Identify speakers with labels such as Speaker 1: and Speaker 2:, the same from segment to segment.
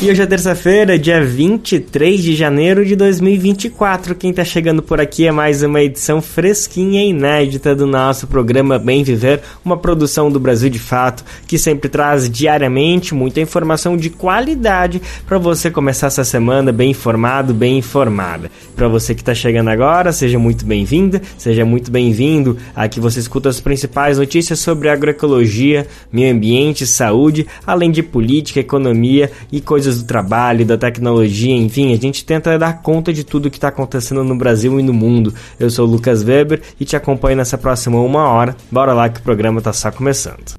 Speaker 1: E hoje é terça-feira, dia 23 de janeiro de 2024. Quem tá chegando por aqui é mais uma edição fresquinha e inédita do nosso programa Bem Viver, uma produção do Brasil de Fato, que sempre traz diariamente muita informação de qualidade para você começar essa semana bem informado, bem informada. Para você que tá chegando agora, seja muito bem-vinda, seja muito bem-vindo. Aqui você escuta as principais notícias sobre agroecologia, meio ambiente, saúde, além de política, economia e coisas coisas do trabalho, da tecnologia, enfim, a gente tenta dar conta de tudo que está acontecendo no Brasil e no mundo. Eu sou o Lucas Weber e te acompanho nessa próxima uma hora. Bora lá que o programa está só começando.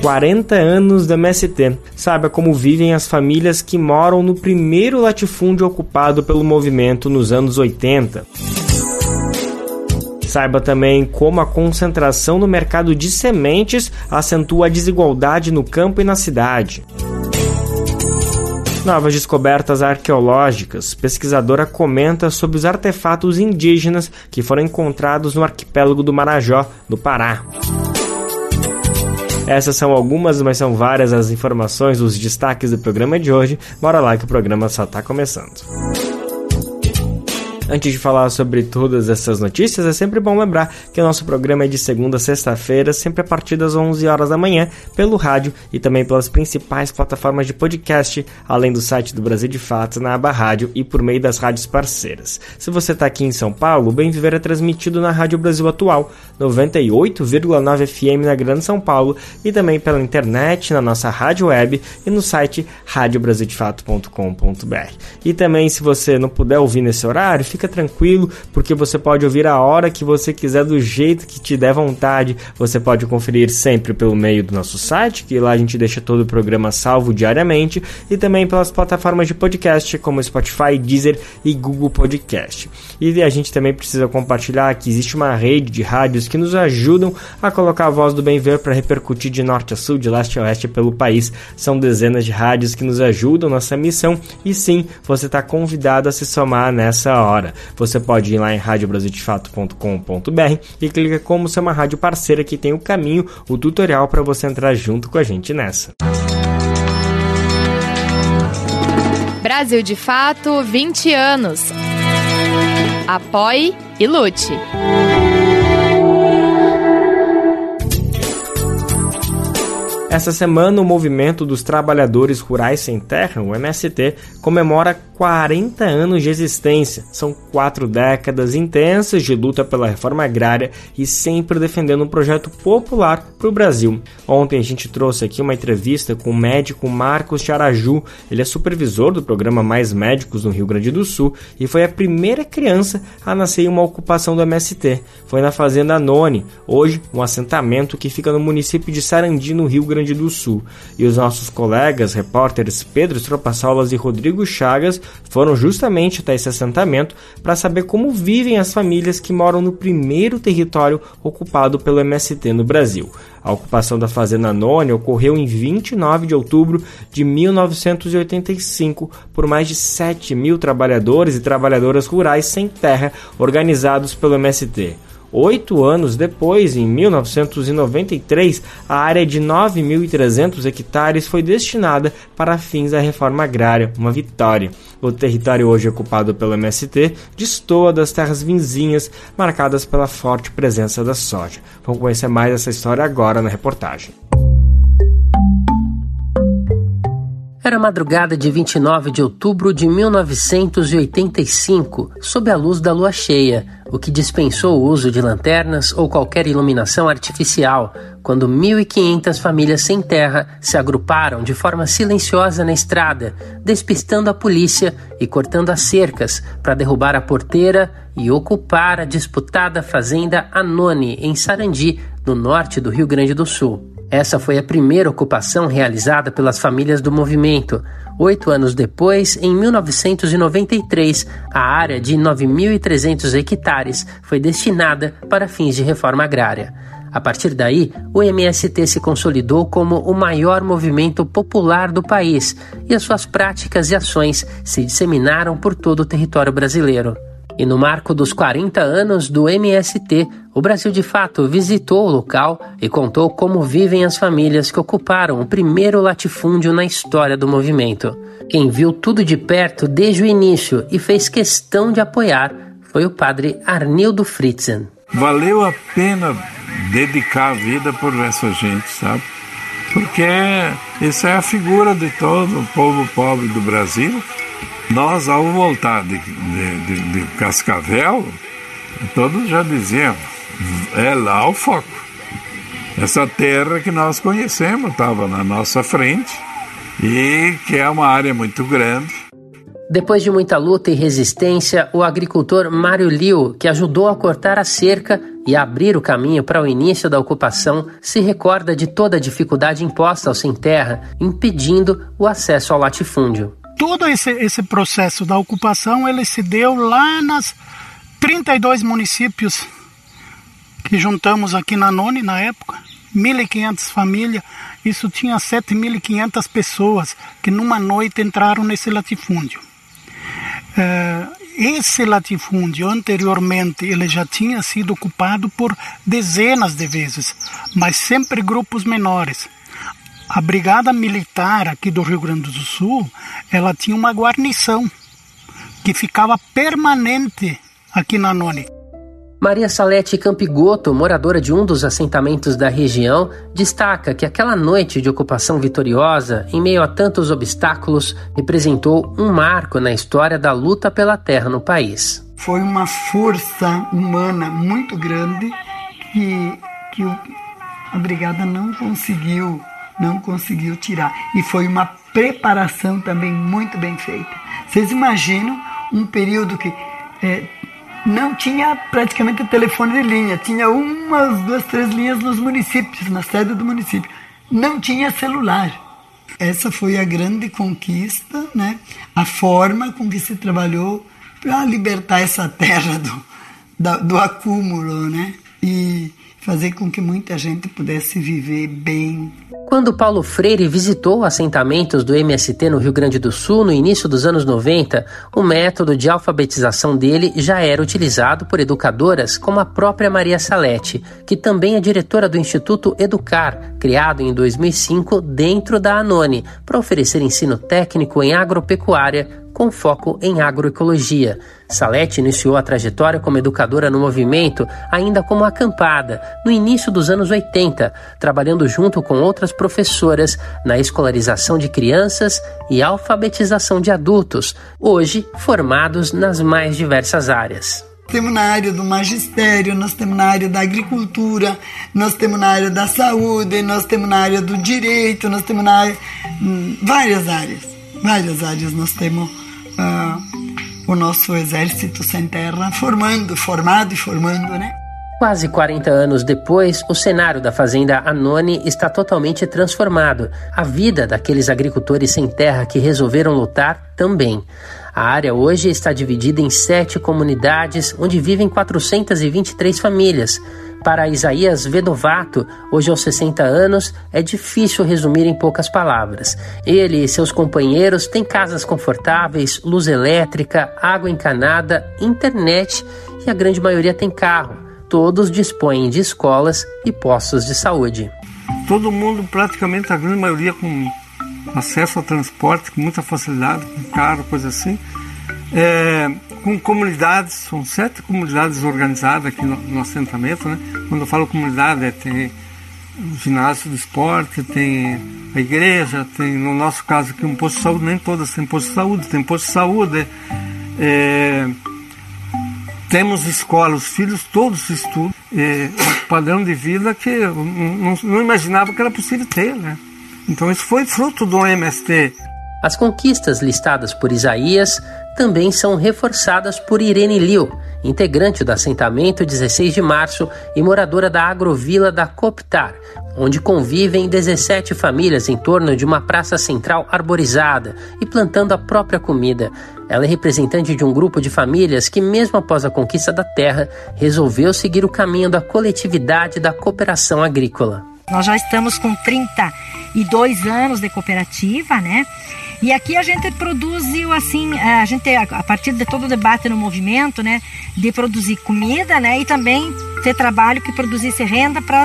Speaker 1: 40 anos da MST. Saiba como vivem as famílias que moram no primeiro latifúndio ocupado pelo movimento nos anos 80. Saiba também como a concentração no mercado de sementes acentua a desigualdade no campo e na cidade. Novas descobertas arqueológicas. Pesquisadora comenta sobre os artefatos indígenas que foram encontrados no arquipélago do Marajó, no Pará. Essas são algumas, mas são várias as informações, os destaques do programa de hoje. Bora lá que o programa só está começando. Antes de falar sobre todas essas notícias, é sempre bom lembrar que o nosso programa é de segunda a sexta-feira, sempre a partir das 11 horas da manhã, pelo rádio e também pelas principais plataformas de podcast, além do site do Brasil de Fato na aba rádio e por meio das rádios parceiras. Se você está aqui em São Paulo, Bem Viver é transmitido na Rádio Brasil Atual, 98,9 FM na Grande São Paulo e também pela internet, na nossa rádio web e no site radiobrasildefato.com.br. E também, se você não puder ouvir nesse horário, fica tranquilo, porque você pode ouvir a hora que você quiser, do jeito que te der vontade. Você pode conferir sempre pelo meio do nosso site, que lá a gente deixa todo o programa salvo diariamente, e também pelas plataformas de podcast como Spotify, Deezer e Google Podcast. E a gente também precisa compartilhar que existe uma rede de rádios que nos ajudam a colocar a voz do bem ver para repercutir de norte a sul, de leste a oeste pelo país. São dezenas de rádios que nos ajudam nessa missão e sim, você está convidado a se somar nessa hora agora. Você pode ir lá em radiobrasildefato.com.br e clica como ser uma rádio parceira que tem o caminho, o tutorial para você entrar junto com a gente nessa.
Speaker 2: Brasil de Fato 20 anos. Apoie e lute.
Speaker 1: Essa semana, o Movimento dos Trabalhadores Rurais Sem Terra, o MST, comemora 40 anos de existência. São quatro décadas intensas de luta pela reforma agrária e sempre defendendo um projeto popular para o Brasil. Ontem a gente trouxe aqui uma entrevista com o médico Marcos Charaju. Ele é supervisor do programa Mais Médicos no Rio Grande do Sul e foi a primeira criança a nascer em uma ocupação do MST. Foi na Fazenda None, hoje um assentamento que fica no município de Sarandi, no Rio Grande do Sul. E os nossos colegas repórteres Pedro Tropassolas e Rodrigo Chagas foram justamente até esse assentamento para saber como vivem as famílias que moram no primeiro território ocupado pelo MST no Brasil. A ocupação da Fazenda Nônia ocorreu em 29 de outubro de 1985 por mais de 7 mil trabalhadores e trabalhadoras rurais sem terra organizados pelo MST. Oito anos depois, em 1993, a área de 9.300 hectares foi destinada para fins da reforma agrária, uma vitória. O território hoje ocupado pelo MST destoa das terras vizinhas, marcadas pela forte presença da soja. Vamos conhecer mais essa história agora na reportagem.
Speaker 3: Era madrugada de 29 de outubro de 1985, sob a luz da lua cheia, o que dispensou o uso de lanternas ou qualquer iluminação artificial, quando 1.500 famílias sem terra se agruparam de forma silenciosa na estrada, despistando a polícia e cortando as cercas para derrubar a porteira e ocupar a disputada fazenda Anone, em Sarandi, no norte do Rio Grande do Sul. Essa foi a primeira ocupação realizada pelas famílias do movimento. Oito anos depois, em 1993, a área de 9.300 hectares foi destinada para fins de reforma agrária. A partir daí, o MST se consolidou como o maior movimento popular do país e as suas práticas e ações se disseminaram por todo o território brasileiro. E no marco dos 40 anos do MST, o Brasil de Fato visitou o local e contou como vivem as famílias que ocuparam o primeiro latifúndio na história do movimento. Quem viu tudo de perto desde o início e fez questão de apoiar foi o padre Arnildo Fritzen.
Speaker 4: Valeu a pena dedicar a vida por essa gente, sabe? Porque essa é a figura de todo o povo pobre do Brasil nós, ao voltar de, de, de, de Cascavel, todos já diziam, é lá o foco. Essa terra que nós conhecemos estava na nossa frente e que é uma área muito grande.
Speaker 3: Depois de muita luta e resistência, o agricultor Mário Liu, que ajudou a cortar a cerca e a abrir o caminho para o início da ocupação, se recorda de toda a dificuldade imposta ao sem terra, impedindo o acesso ao latifúndio
Speaker 5: todo esse, esse processo da ocupação ele se deu lá nas 32 municípios que juntamos aqui na None na época, 1.500 famílias, isso tinha 7.500 pessoas que numa noite entraram nesse latifúndio. É, esse latifúndio anteriormente ele já tinha sido ocupado por dezenas de vezes, mas sempre grupos menores. A brigada militar aqui do Rio Grande do Sul, ela tinha uma guarnição que ficava permanente aqui na Noni.
Speaker 3: Maria Salete Campigoto, moradora de um dos assentamentos da região, destaca que aquela noite de ocupação vitoriosa, em meio a tantos obstáculos, representou um marco na história da luta pela terra no país.
Speaker 6: Foi uma força humana muito grande que, que a brigada não conseguiu não conseguiu tirar. E foi uma preparação também muito bem feita. Vocês imaginam um período que é, não tinha praticamente telefone de linha, tinha umas, duas, três linhas nos municípios, na sede do município. Não tinha celular. Essa foi a grande conquista, né? a forma com que se trabalhou para libertar essa terra do, do, do acúmulo. Né? E fazer com que muita gente pudesse viver bem.
Speaker 3: Quando Paulo Freire visitou assentamentos do MST no Rio Grande do Sul no início dos anos 90, o método de alfabetização dele já era utilizado por educadoras como a própria Maria Salete, que também é diretora do Instituto Educar, criado em 2005 dentro da Anone, para oferecer ensino técnico em agropecuária com foco em agroecologia. Salete iniciou a trajetória como educadora no movimento ainda como acampada, no início dos anos 80, trabalhando junto com outras professoras na escolarização de crianças e alfabetização de adultos, hoje formados nas mais diversas áreas.
Speaker 6: Temos na área do magistério, nós temos na área da agricultura, nós temos na área da saúde, nós temos na área do direito, nós temos na área, hum, várias áreas, várias áreas nós temos o nosso exército sem terra formando, formado e formando, né?
Speaker 3: Quase 40 anos depois, o cenário da fazenda Anone está totalmente transformado. A vida daqueles agricultores sem terra que resolveram lutar também. A área hoje está dividida em sete comunidades, onde vivem 423 famílias. Para Isaías Vedovato, hoje aos 60 anos, é difícil resumir em poucas palavras. Ele e seus companheiros têm casas confortáveis, luz elétrica, água encanada, internet e a grande maioria tem carro. Todos dispõem de escolas e postos de saúde.
Speaker 4: Todo mundo, praticamente a grande maioria, com acesso ao transporte com muita facilidade, com carro, coisa assim. É, com comunidades, são sete comunidades organizadas aqui no, no assentamento, né? Quando eu falo comunidade, é, tem o ginásio do esporte, tem a igreja, tem, no nosso caso aqui, um posto de saúde, nem todas têm posto de saúde, tem posto de saúde, é, temos escola, os filhos todos estudam, é, um padrão de vida que não, não imaginava que era possível ter, né? Então isso foi fruto do MST,
Speaker 3: As conquistas listadas por Isaías também são reforçadas por Irene Liu, integrante do assentamento 16 de março e moradora da agrovila da Coptar, onde convivem 17 famílias em torno de uma praça central arborizada e plantando a própria comida. Ela é representante de um grupo de famílias que, mesmo após a conquista da terra, resolveu seguir o caminho da coletividade da cooperação agrícola.
Speaker 7: Nós já estamos com 32 anos de cooperativa, né? E aqui a gente produziu assim, a gente a partir de todo o debate no movimento, né, de produzir comida, né, e também ter trabalho que produzisse renda para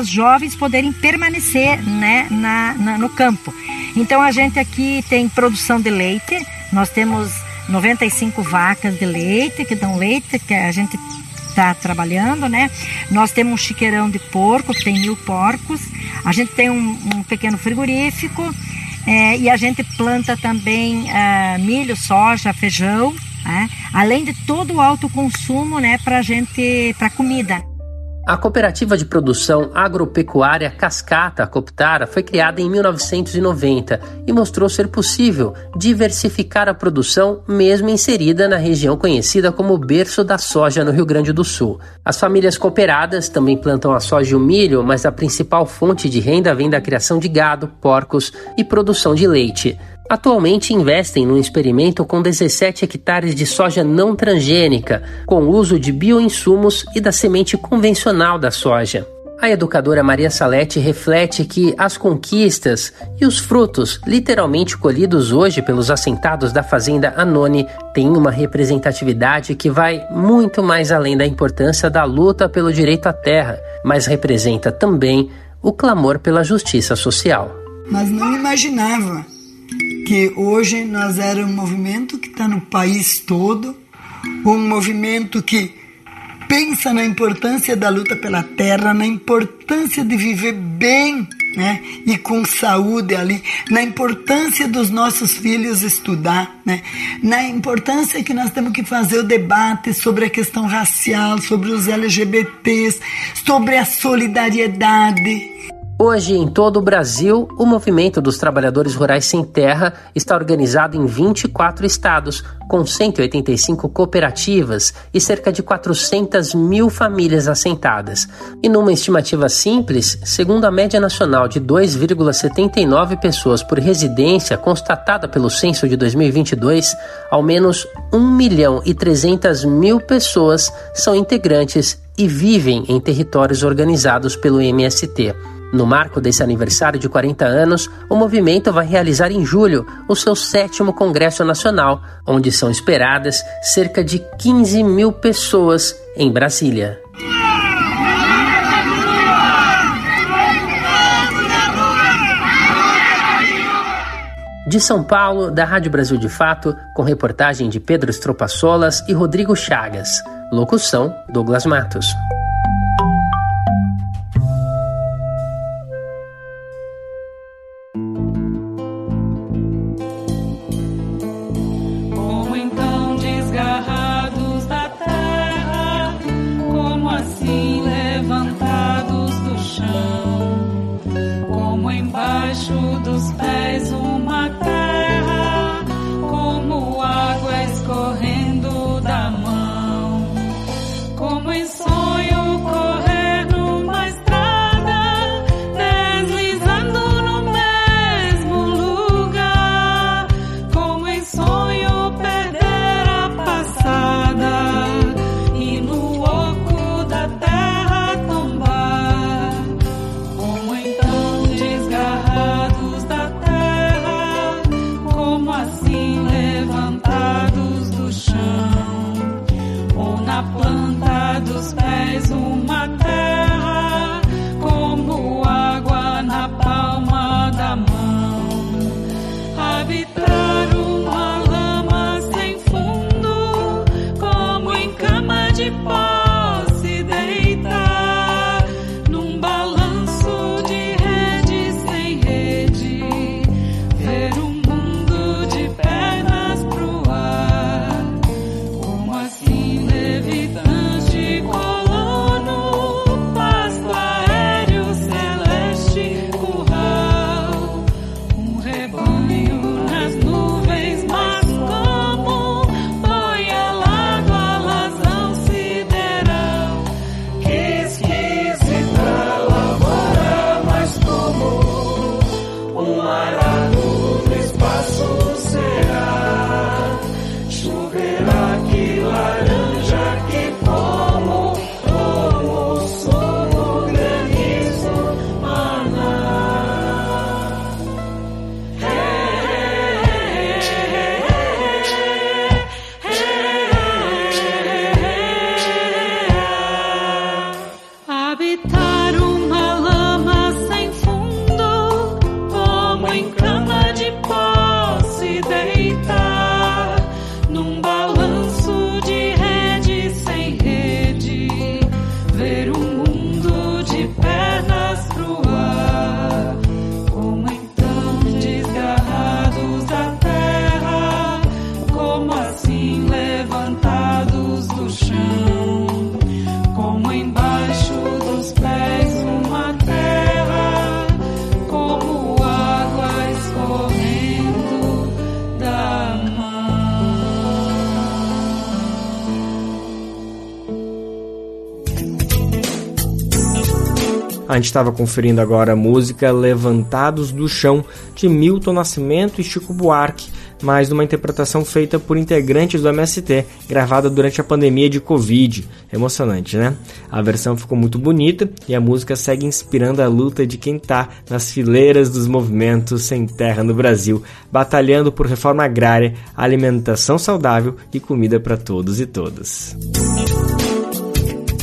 Speaker 7: os jovens poderem permanecer, né, na, na, no campo. Então a gente aqui tem produção de leite, nós temos 95 vacas de leite que dão leite, que a gente está trabalhando, né? Nós temos um chiqueirão de porco, que tem mil porcos. A gente tem um, um pequeno frigorífico é, e a gente planta também uh, milho, soja, feijão, né? além de todo o alto consumo né, para gente, para comida.
Speaker 3: A cooperativa de produção agropecuária Cascata Coptara foi criada em 1990 e mostrou ser possível diversificar a produção, mesmo inserida na região conhecida como berço da soja no Rio Grande do Sul. As famílias cooperadas também plantam a soja e o milho, mas a principal fonte de renda vem da criação de gado, porcos e produção de leite. Atualmente investem num experimento com 17 hectares de soja não transgênica, com uso de bioinsumos e da semente convencional da soja. A educadora Maria Salete reflete que as conquistas e os frutos literalmente colhidos hoje pelos assentados da fazenda Anone têm uma representatividade que vai muito mais além da importância da luta pelo direito à terra, mas representa também o clamor pela justiça social.
Speaker 6: Mas não imaginava que hoje nós era um movimento que está no país todo, um movimento que pensa na importância da luta pela terra, na importância de viver bem né? e com saúde ali, na importância dos nossos filhos estudar, né? na importância que nós temos que fazer o debate sobre a questão racial, sobre os LGBTs, sobre a solidariedade.
Speaker 3: Hoje, em todo o Brasil, o movimento dos trabalhadores rurais sem terra está organizado em 24 estados, com 185 cooperativas e cerca de 400 mil famílias assentadas. E numa estimativa simples, segundo a média nacional de 2,79 pessoas por residência constatada pelo censo de 2022, ao menos 1 milhão e 300 mil pessoas são integrantes e vivem em territórios organizados pelo MST. No marco desse aniversário de 40 anos, o movimento vai realizar em julho o seu sétimo Congresso Nacional, onde são esperadas cerca de 15 mil pessoas em Brasília. De São Paulo, da Rádio Brasil de Fato, com reportagem de Pedro Estropaçolas e Rodrigo Chagas. Locução: Douglas Matos.
Speaker 1: A gente estava conferindo agora a música Levantados do Chão, de Milton Nascimento e Chico Buarque, mas numa interpretação feita por integrantes do MST, gravada durante a pandemia de Covid. Emocionante, né? A versão ficou muito bonita e a música segue inspirando a luta de quem está nas fileiras dos movimentos sem terra no Brasil, batalhando por reforma agrária, alimentação saudável e comida para todos e todas.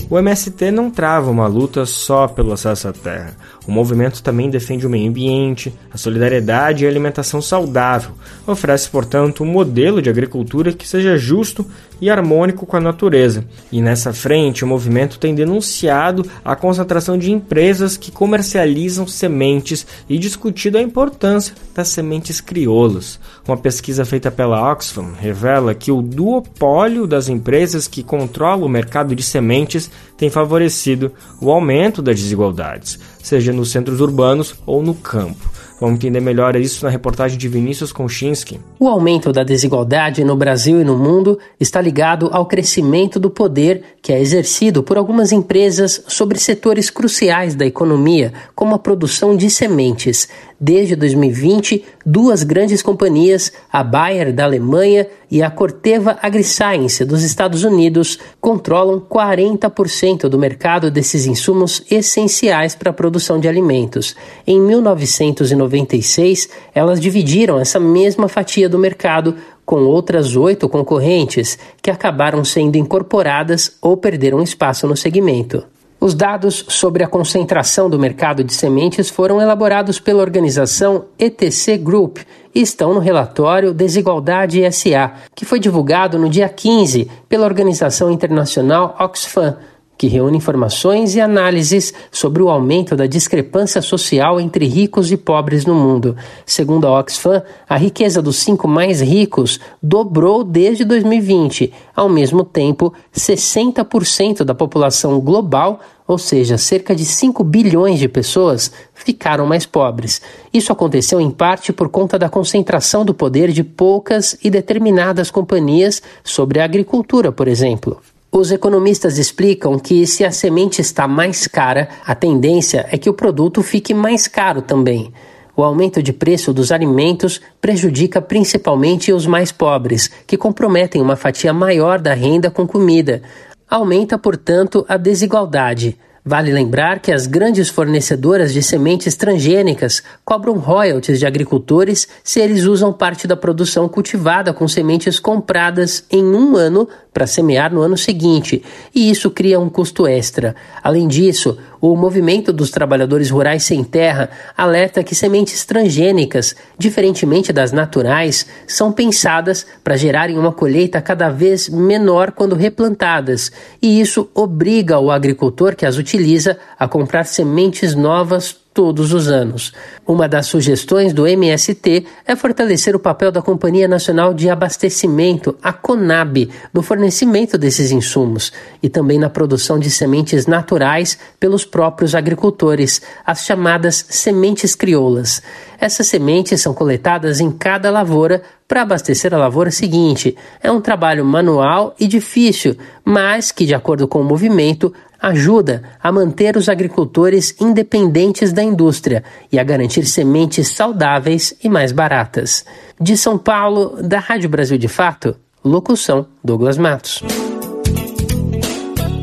Speaker 1: O MST não trava uma luta só pelo acesso à terra. O movimento também defende o meio ambiente, a solidariedade e a alimentação saudável. Oferece, portanto, um modelo de agricultura que seja justo e harmônico com a natureza. E nessa frente, o movimento tem denunciado a concentração de empresas que comercializam sementes e discutido a importância das sementes crioulas. Uma pesquisa feita pela Oxfam revela que o duopólio das empresas que controlam o mercado de sementes tem favorecido o aumento das desigualdades, seja nos centros urbanos ou no campo. Vamos entender melhor isso na reportagem de Vinícius Konchinski.
Speaker 3: O aumento da desigualdade no Brasil e no mundo está ligado ao crescimento do poder que é exercido por algumas empresas sobre setores cruciais da economia, como a produção de sementes. Desde 2020, duas grandes companhias, a Bayer da Alemanha e a Corteva AgriScience dos Estados Unidos, controlam 40% do mercado desses insumos essenciais para a produção de alimentos. Em 1996, elas dividiram essa mesma fatia do mercado com outras oito concorrentes que acabaram sendo incorporadas ou perderam espaço no segmento. Os dados sobre a concentração do mercado de sementes foram elaborados pela organização ETC Group e estão no relatório Desigualdade SA, que foi divulgado no dia 15 pela organização internacional Oxfam, que reúne informações e análises sobre o aumento da discrepância social entre ricos e pobres no mundo. Segundo a Oxfam, a riqueza dos cinco mais ricos dobrou desde 2020. Ao mesmo tempo, 60% da população global ou seja, cerca de 5 bilhões de pessoas ficaram mais pobres. Isso aconteceu em parte por conta da concentração do poder de poucas e determinadas companhias sobre a agricultura, por exemplo. Os economistas explicam que se a semente está mais cara, a tendência é que o produto fique mais caro também. O aumento de preço dos alimentos prejudica principalmente os mais pobres, que comprometem uma fatia maior da renda com comida. Aumenta, portanto, a desigualdade. Vale lembrar que as grandes fornecedoras de sementes transgênicas cobram royalties de agricultores se eles usam parte da produção cultivada com sementes compradas em um ano para semear no ano seguinte, e isso cria um custo extra. Além disso, o movimento dos trabalhadores rurais sem terra alerta que sementes transgênicas, diferentemente das naturais, são pensadas para gerarem uma colheita cada vez menor quando replantadas, e isso obriga o agricultor que as utiliza a comprar sementes novas todos os anos. Uma das sugestões do MST é fortalecer o papel da Companhia Nacional de Abastecimento, a CONAB, no fornecimento desses insumos e também na produção de sementes naturais pelos próprios agricultores, as chamadas sementes crioulas. Essas sementes são coletadas em cada lavoura para abastecer a lavoura seguinte. É um trabalho manual e difícil, mas que, de acordo com o movimento, ajuda a manter os agricultores independentes da indústria e a garantir sementes saudáveis e mais baratas. De São Paulo, da Rádio Brasil de Fato, locução Douglas Matos.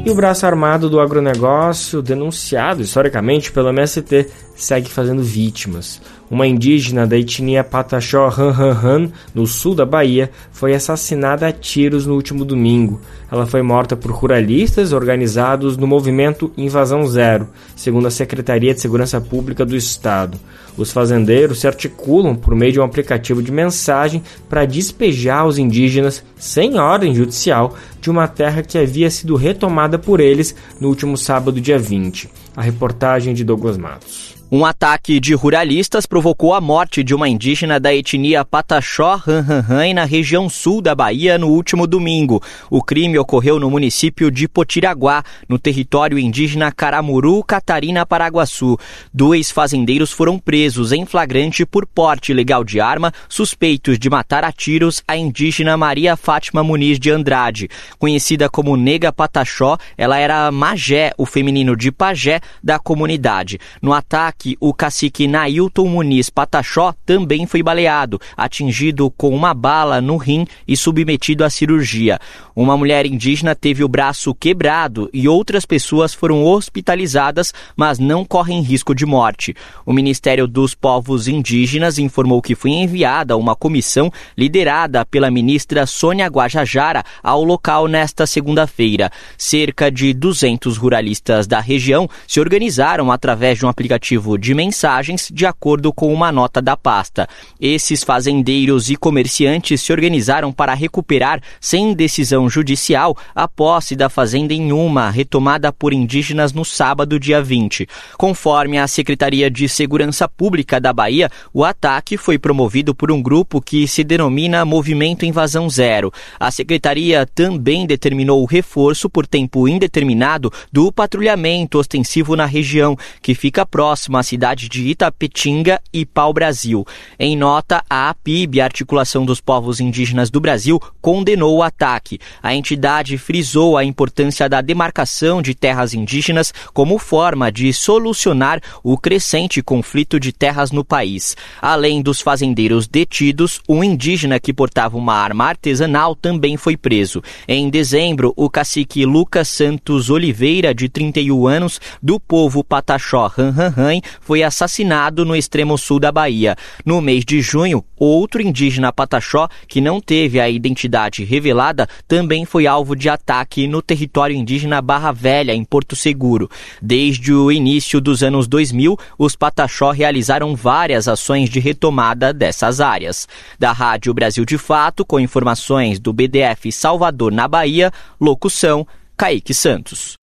Speaker 1: E o braço armado do agronegócio, denunciado historicamente pelo MST, segue fazendo vítimas. Uma indígena da etnia Pataxó Han, no sul da Bahia, foi assassinada a tiros no último domingo. Ela foi morta por ruralistas organizados no movimento Invasão Zero, segundo a Secretaria de Segurança Pública do Estado. Os fazendeiros se articulam por meio de um aplicativo de mensagem para despejar os indígenas, sem ordem judicial, de uma terra que havia sido retomada por eles no último sábado, dia 20. A reportagem de Douglas Matos.
Speaker 8: Um ataque de ruralistas provocou a morte de uma indígena da etnia Pataxó Ranranran na região sul da Bahia no último domingo. O crime ocorreu no município de Potiraguá, no território indígena Caramuru, Catarina, Paraguaçu. Dois fazendeiros foram presos em flagrante por porte ilegal de arma, suspeitos de matar a tiros a indígena Maria Fátima Muniz de Andrade. Conhecida como Nega Pataxó, ela era Magé, o feminino de pajé da comunidade. No ataque, ataque, o cacique Nailton Muniz Pataxó também foi baleado, atingido com uma bala no rim e submetido à cirurgia. Uma mulher indígena teve o braço quebrado e outras pessoas foram hospitalizadas, mas não correm risco de morte. O Ministério dos Povos Indígenas informou que foi enviada uma comissão liderada pela ministra Sônia Guajajara ao local nesta segunda-feira. Cerca de 200 ruralistas da região se organizaram através de um aplicativo de mensagens, de acordo com uma nota da pasta. Esses fazendeiros e comerciantes se organizaram para recuperar, sem decisão judicial, a posse da fazenda em uma, retomada por indígenas no sábado, dia 20. Conforme a Secretaria de Segurança Pública da Bahia, o ataque foi promovido por um grupo que se denomina Movimento Invasão Zero. A Secretaria também determinou o reforço por tempo indeterminado do patrulhamento ostensivo na região, que fica próximo à cidade de Itapetinga e Pau-Brasil. Em nota, a APIB, a Articulação dos Povos Indígenas do Brasil, condenou o ataque. A entidade frisou a importância da demarcação de terras indígenas como forma de solucionar o crescente conflito de terras no país. Além dos fazendeiros detidos, um indígena que portava uma arma artesanal também foi preso. Em dezembro, o cacique Lucas Santos Oliveira, de 31 anos, do povo Pataxó Ranranran, foi assassinado no extremo sul da Bahia. No mês de junho, outro indígena pataxó, que não teve a identidade revelada, também foi alvo de ataque no território indígena Barra Velha, em Porto Seguro. Desde o início dos anos 2000, os pataxó realizaram várias ações de retomada dessas áreas. Da Rádio Brasil de Fato, com informações do BDF Salvador, na Bahia, locução Kaique Santos.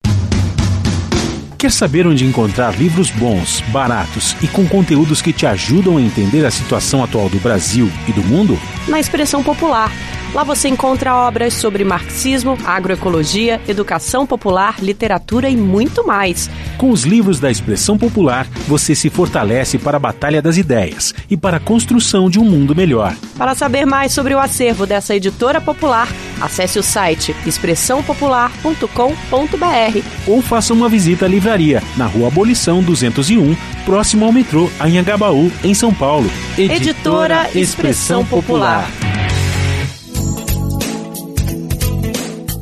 Speaker 9: Quer saber onde encontrar livros bons, baratos e com conteúdos que te ajudam a entender a situação atual do Brasil e do mundo?
Speaker 10: Na Expressão Popular. Lá você encontra obras sobre marxismo, agroecologia, educação popular, literatura e muito mais.
Speaker 9: Com os livros da Expressão Popular, você se fortalece para a batalha das ideias e para a construção de um mundo melhor.
Speaker 10: Para saber mais sobre o acervo dessa editora popular, acesse o site expressãopopular.com.br
Speaker 9: ou faça uma visita à livraria na Rua Abolição 201, próximo ao metrô Anhangabaú, em São Paulo.
Speaker 10: Editora, editora Expressão Popular.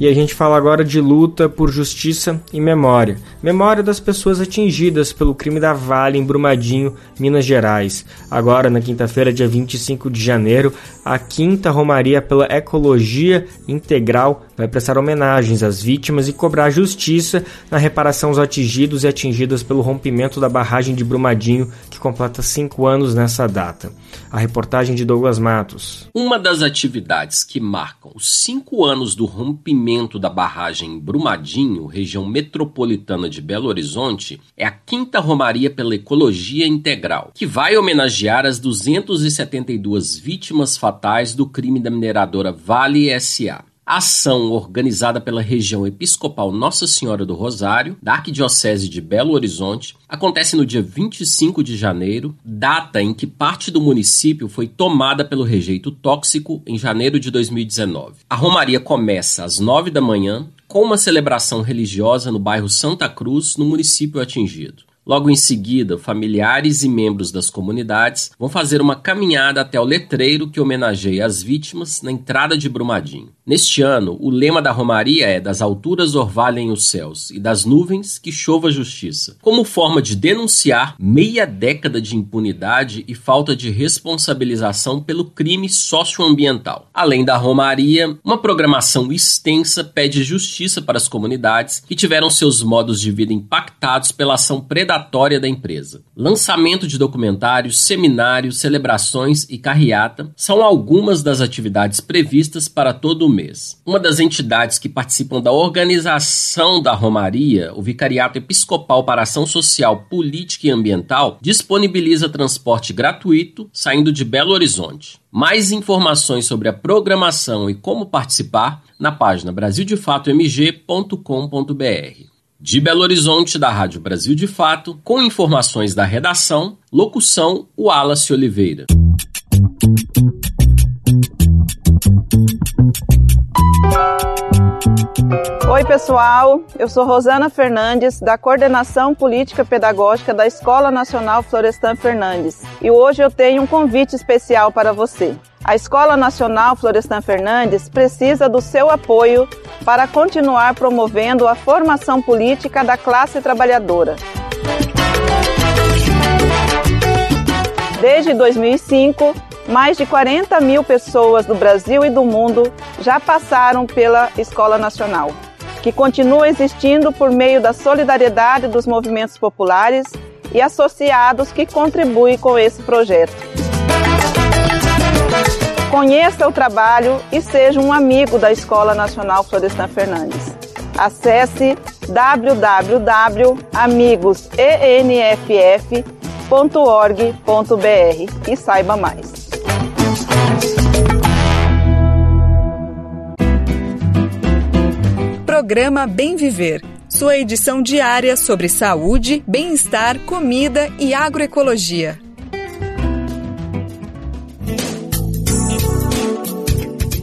Speaker 1: E a gente fala agora de luta por justiça e memória. Memória das pessoas atingidas pelo crime da Vale em Brumadinho, Minas Gerais. Agora, na quinta-feira, dia 25 de janeiro, a Quinta Romaria pela Ecologia Integral vai prestar homenagens às vítimas e cobrar justiça na reparação aos atingidos e atingidas pelo rompimento da barragem de Brumadinho, que completa cinco anos nessa data. A reportagem de Douglas Matos.
Speaker 11: Uma das atividades que marcam os cinco anos do rompimento da barragem Brumadinho, região metropolitana de Belo Horizonte, é a quinta Romaria pela Ecologia Integral, que vai homenagear as 272 vítimas fatais do crime da mineradora Vale SA. A ação, organizada pela região episcopal Nossa Senhora do Rosário, da Arquidiocese de Belo Horizonte, acontece no dia 25 de janeiro, data em que parte do município foi tomada pelo rejeito tóxico em janeiro de 2019. A romaria começa às 9 da manhã com uma celebração religiosa no bairro Santa Cruz, no município atingido. Logo em seguida, familiares e membros das comunidades vão fazer uma caminhada até o letreiro que homenageia as vítimas na entrada de Brumadinho. Neste ano, o lema da Romaria é Das alturas orvalhem os céus e das nuvens que chova justiça, como forma de denunciar meia década de impunidade e falta de responsabilização pelo crime socioambiental. Além da Romaria, uma programação extensa pede justiça para as comunidades que tiveram seus modos de vida impactados pela ação predatória predatória da empresa. Lançamento de documentários, seminários, celebrações e carreata são algumas das atividades previstas para todo o mês. Uma das entidades que participam da organização da Romaria, o Vicariato Episcopal para Ação Social, Política e Ambiental, disponibiliza transporte gratuito saindo de Belo Horizonte. Mais informações sobre a programação e como participar na página brasildefatomg.com.br. De Belo Horizonte, da Rádio Brasil de Fato, com informações da redação, locução Wallace Oliveira.
Speaker 12: Oi, pessoal. Eu sou Rosana Fernandes, da Coordenação Política Pedagógica da Escola Nacional Florestan Fernandes. E hoje eu tenho um convite especial para você. A Escola Nacional Florestan Fernandes precisa do seu apoio para continuar promovendo a formação política da classe trabalhadora. Desde 2005, mais de 40 mil pessoas do Brasil e do mundo já passaram pela Escola Nacional que continua existindo por meio da solidariedade dos movimentos populares e associados que contribuem com esse projeto. Conheça o trabalho e seja um amigo da Escola Nacional Florestan Fernandes. Acesse www.amigosenff.org.br e saiba mais.
Speaker 13: Programa Bem Viver, sua edição diária sobre saúde, bem-estar, comida e agroecologia.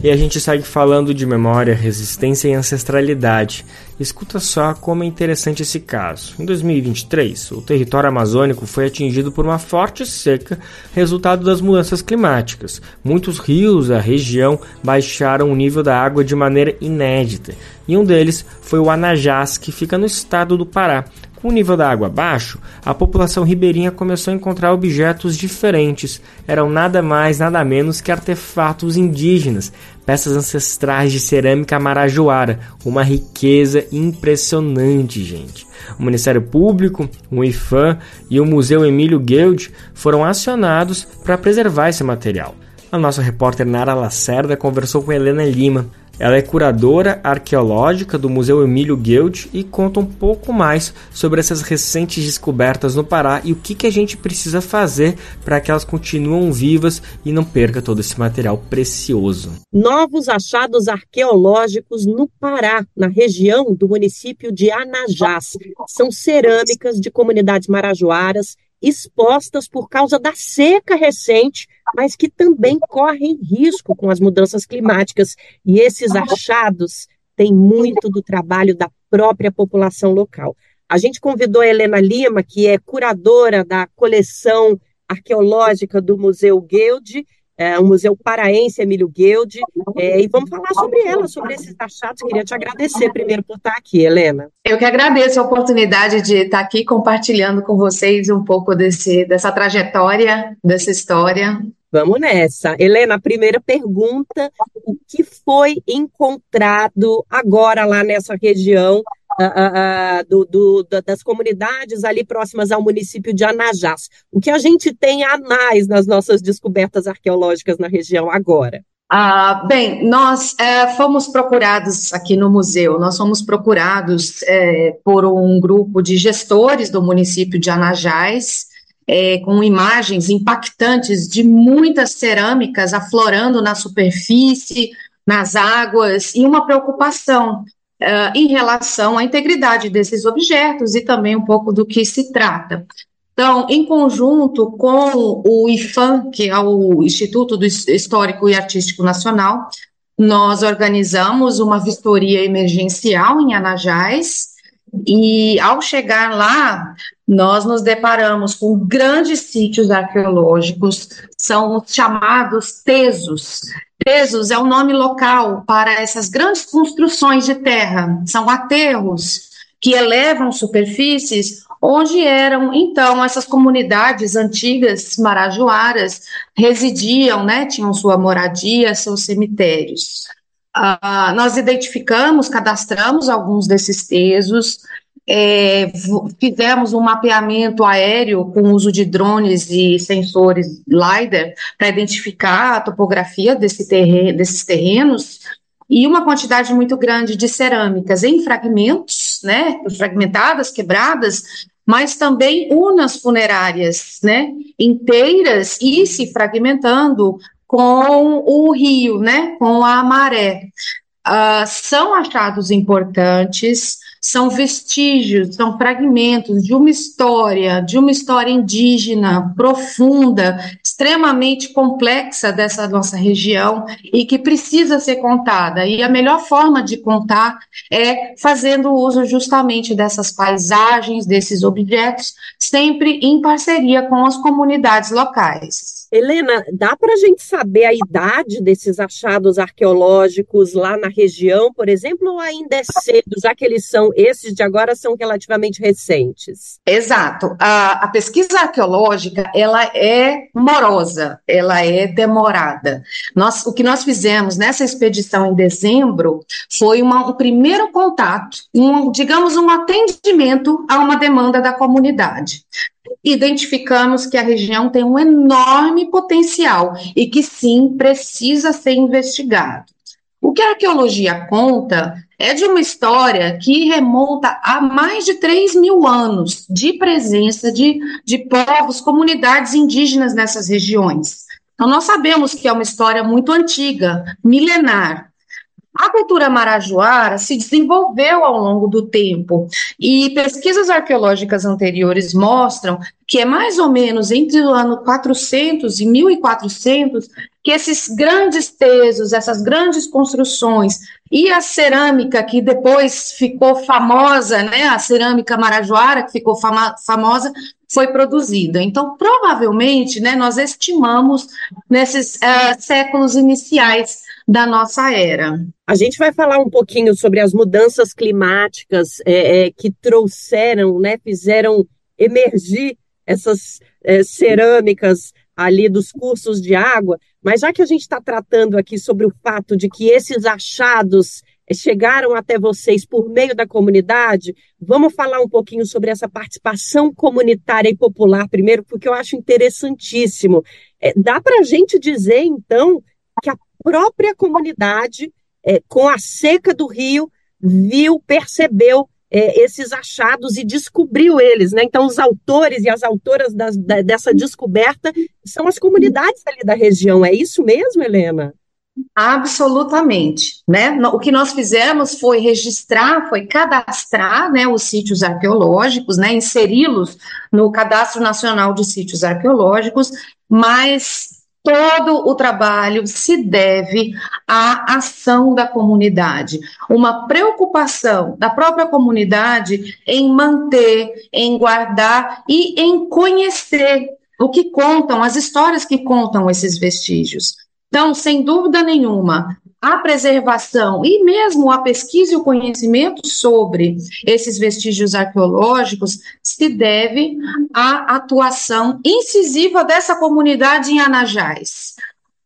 Speaker 1: E a gente segue falando de memória, resistência e ancestralidade. Escuta só como é interessante esse caso. Em 2023, o território amazônico foi atingido por uma forte seca, resultado das mudanças climáticas. Muitos rios da região baixaram o nível da água de maneira inédita, e um deles foi o Anajás, que fica no estado do Pará, com o nível da água baixo, a população ribeirinha começou a encontrar objetos diferentes. Eram nada mais, nada menos que artefatos indígenas, peças ancestrais de cerâmica marajoara, uma riqueza impressionante, gente. O Ministério Público, o IFAM e o Museu Emílio Guild foram acionados para preservar esse material. A nossa repórter Nara Lacerda conversou com Helena Lima, ela é curadora arqueológica do Museu Emílio Guild e conta um pouco mais sobre essas recentes descobertas no Pará e o que, que a gente precisa fazer para que elas continuem vivas e não perca todo esse material precioso.
Speaker 14: Novos achados arqueológicos no Pará, na região do município de Anajás. São cerâmicas de comunidades marajoaras expostas por causa da seca recente, mas que também correm risco com as mudanças climáticas. E esses achados têm muito do trabalho da própria população local. A gente convidou a Helena Lima, que é curadora da coleção arqueológica do Museu Guild, é, o Museu Paraense Emílio Guild, é, e vamos falar sobre ela, sobre esses achados. Queria te agradecer primeiro por estar aqui, Helena.
Speaker 15: Eu que agradeço a oportunidade de estar aqui compartilhando com vocês um pouco desse, dessa trajetória, dessa história.
Speaker 14: Vamos nessa. Helena, primeira pergunta: o que foi encontrado agora lá nessa região uh, uh, do, do, das comunidades ali próximas ao município de Anajás. O que a gente tem a mais nas nossas descobertas arqueológicas na região agora?
Speaker 15: Ah, bem, nós é, fomos procurados aqui no museu, nós fomos procurados é, por um grupo de gestores do município de Anajás, é, com imagens impactantes de muitas cerâmicas aflorando na superfície, nas águas, e uma preocupação uh, em relação à integridade desses objetos e também um pouco do que se trata. Então, em conjunto com o IFAM, que é o Instituto Histórico e Artístico Nacional, nós organizamos uma vistoria emergencial em Anajás, e ao chegar lá, nós nos deparamos com grandes sítios arqueológicos, são os chamados tesos, Pesos é o nome local para essas grandes construções de terra, são aterros que elevam superfícies onde eram então essas comunidades antigas marajoaras residiam, né, tinham sua moradia, seus cemitérios. Uh, nós identificamos, cadastramos alguns desses tesos, é, fizemos um mapeamento aéreo com uso de drones e sensores LiDAR para identificar a topografia desse desses terrenos e uma quantidade muito grande de cerâmicas em fragmentos, né, fragmentadas, quebradas, mas também urnas funerárias, né, inteiras e se fragmentando com o rio, né, com a maré. Uh, são achados importantes, são vestígios, são fragmentos de uma história, de uma história indígena profunda, extremamente complexa dessa nossa região e que precisa ser contada. E a melhor forma de contar é fazendo uso justamente dessas paisagens, desses objetos, sempre em parceria com as comunidades locais.
Speaker 14: Helena, dá para a gente saber a idade desses achados arqueológicos lá na região, por exemplo, ou ainda é cedo, já que eles são, esses de agora são relativamente recentes?
Speaker 15: Exato. A, a pesquisa arqueológica, ela é morosa, ela é demorada. Nós, o que nós fizemos nessa expedição em dezembro foi uma, um primeiro contato, um, digamos, um atendimento a uma demanda da comunidade identificamos que a região tem um enorme potencial e que sim precisa ser investigado. O que a arqueologia conta é de uma história que remonta a mais de 3 mil anos de presença de, de povos, comunidades indígenas nessas regiões. Então, nós sabemos que é uma história muito antiga, milenar, a cultura marajoara se desenvolveu ao longo do tempo e pesquisas arqueológicas anteriores mostram que é mais ou menos entre o ano 400 e 1400 que esses grandes pesos, essas grandes construções e a cerâmica que depois ficou famosa, né, a cerâmica marajoara que ficou fama famosa, foi produzida. Então, provavelmente, né, nós estimamos nesses uh, séculos iniciais da nossa era.
Speaker 14: A gente vai falar um pouquinho sobre as mudanças climáticas é, é, que trouxeram, né, fizeram emergir essas é, cerâmicas ali dos cursos de água, mas já que a gente está tratando aqui sobre o fato de que esses achados é, chegaram até vocês por meio da comunidade, vamos falar um pouquinho sobre essa participação comunitária e popular primeiro, porque eu acho interessantíssimo. É, dá para a gente dizer, então, que a própria comunidade, é, com a seca do rio, viu, percebeu é, esses achados e descobriu eles. Né? Então, os autores e as autoras da, dessa descoberta são as comunidades ali da região. É isso mesmo, Helena?
Speaker 15: Absolutamente, né? O que nós fizemos foi registrar, foi cadastrar, né, os sítios arqueológicos, né, inseri-los no Cadastro Nacional de Sítios Arqueológicos, mas todo o trabalho se deve à ação da comunidade, uma preocupação da própria comunidade em manter, em guardar e em conhecer o que contam, as histórias que contam esses vestígios. Então, sem dúvida nenhuma, a preservação e mesmo a pesquisa e o conhecimento sobre esses vestígios arqueológicos se deve à atuação incisiva dessa comunidade em Anajás.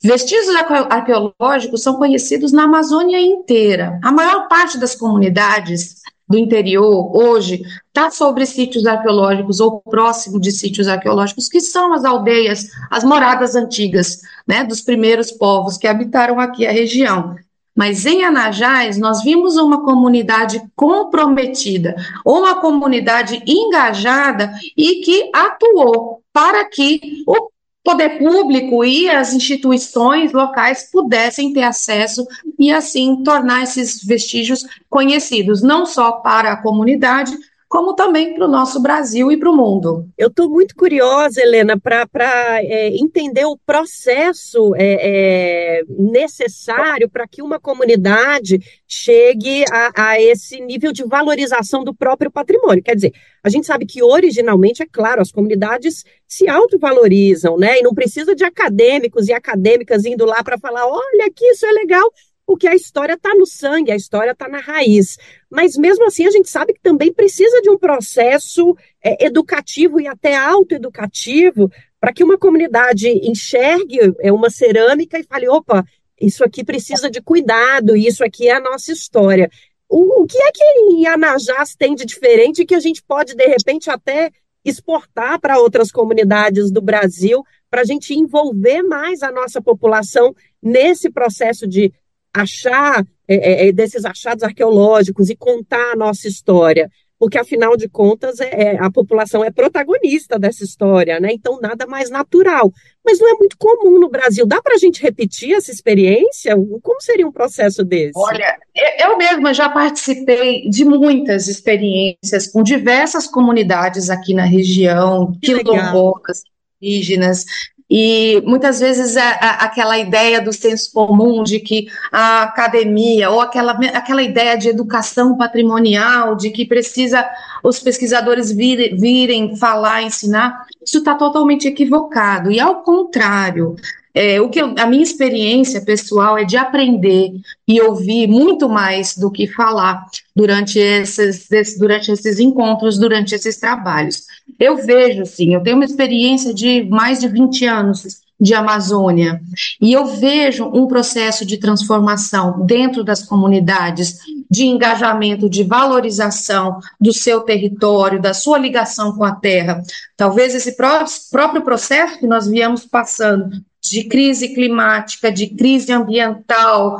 Speaker 15: Vestígios arqueológicos são conhecidos na Amazônia inteira. A maior parte das comunidades do interior hoje está sobre sítios arqueológicos ou próximo de sítios arqueológicos, que são as aldeias, as moradas antigas, né, dos primeiros povos que habitaram aqui a região. Mas em Anajás, nós vimos uma comunidade comprometida, uma comunidade engajada e que atuou para que o poder público e as instituições locais pudessem ter acesso e, assim, tornar esses vestígios conhecidos, não só para a comunidade, como também para o nosso Brasil e para o mundo.
Speaker 14: Eu estou muito curiosa, Helena, para é, entender o processo é, é, necessário para que uma comunidade chegue a, a, esse nível de valorização do próprio patrimônio. Quer dizer, a gente sabe que originalmente, é claro, as comunidades se autovalorizam, né? E não precisa de acadêmicos e acadêmicas indo lá para falar: olha, aqui isso é legal porque a história está no sangue, a história está na raiz. Mas mesmo assim, a gente sabe que também precisa de um processo é, educativo e até autoeducativo para que uma comunidade enxergue é, uma cerâmica e fale: opa, isso aqui precisa de cuidado, isso aqui é a nossa história. o, o que é que em Anajás tem de diferente que a gente pode, de repente, até exportar para outras comunidades do Brasil, para a gente envolver mais a nossa população nesse processo de achar é, é, é, desses achados arqueológicos e contar a nossa história, porque afinal de contas é, é, a população é protagonista dessa história, né? Então nada mais natural. Mas não é muito comum no Brasil. Dá para a gente repetir essa experiência? Como seria um processo desse?
Speaker 15: Olha, eu mesma já participei de muitas experiências com diversas comunidades aqui na região, quilombolas, indígenas, e muitas vezes é, a, aquela ideia do senso comum de que a academia, ou aquela, aquela ideia de educação patrimonial, de que precisa os pesquisadores vir, virem falar, ensinar, isso está totalmente equivocado. E ao contrário, é, o que eu, a minha experiência pessoal é de aprender e ouvir muito mais do que falar durante esses, durante esses encontros, durante esses trabalhos. Eu vejo, sim, eu tenho uma experiência de mais de 20 anos de Amazônia e eu vejo um processo de transformação dentro das comunidades, de engajamento, de valorização do seu território, da sua ligação com a terra. Talvez esse próprio processo que nós viemos passando de crise climática, de crise ambiental,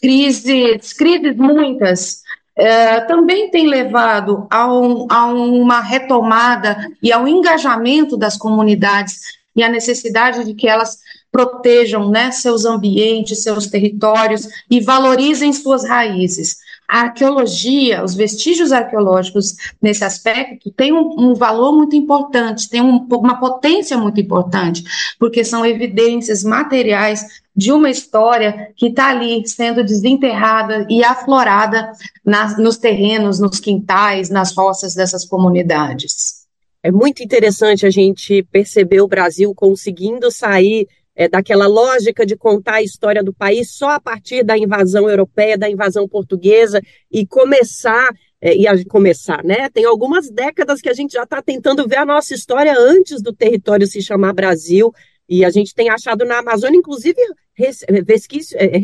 Speaker 15: crises, crises muitas, é, também tem levado a, um, a uma retomada e ao engajamento das comunidades e a necessidade de que elas protejam né, seus ambientes, seus territórios e valorizem suas raízes a arqueologia, os vestígios arqueológicos nesse aspecto têm um, um valor muito importante, têm um, uma potência muito importante, porque são evidências materiais de uma história que está ali sendo desenterrada e aflorada nas, nos terrenos, nos quintais, nas roças dessas comunidades.
Speaker 14: É muito interessante a gente perceber o Brasil conseguindo sair é, daquela lógica de contar a história do país só a partir da invasão europeia, da invasão portuguesa e começar é, e a, começar, né? Tem algumas décadas que a gente já está tentando ver a nossa história antes do território se chamar Brasil e a gente tem achado na Amazônia, inclusive, res, vesquícios, é,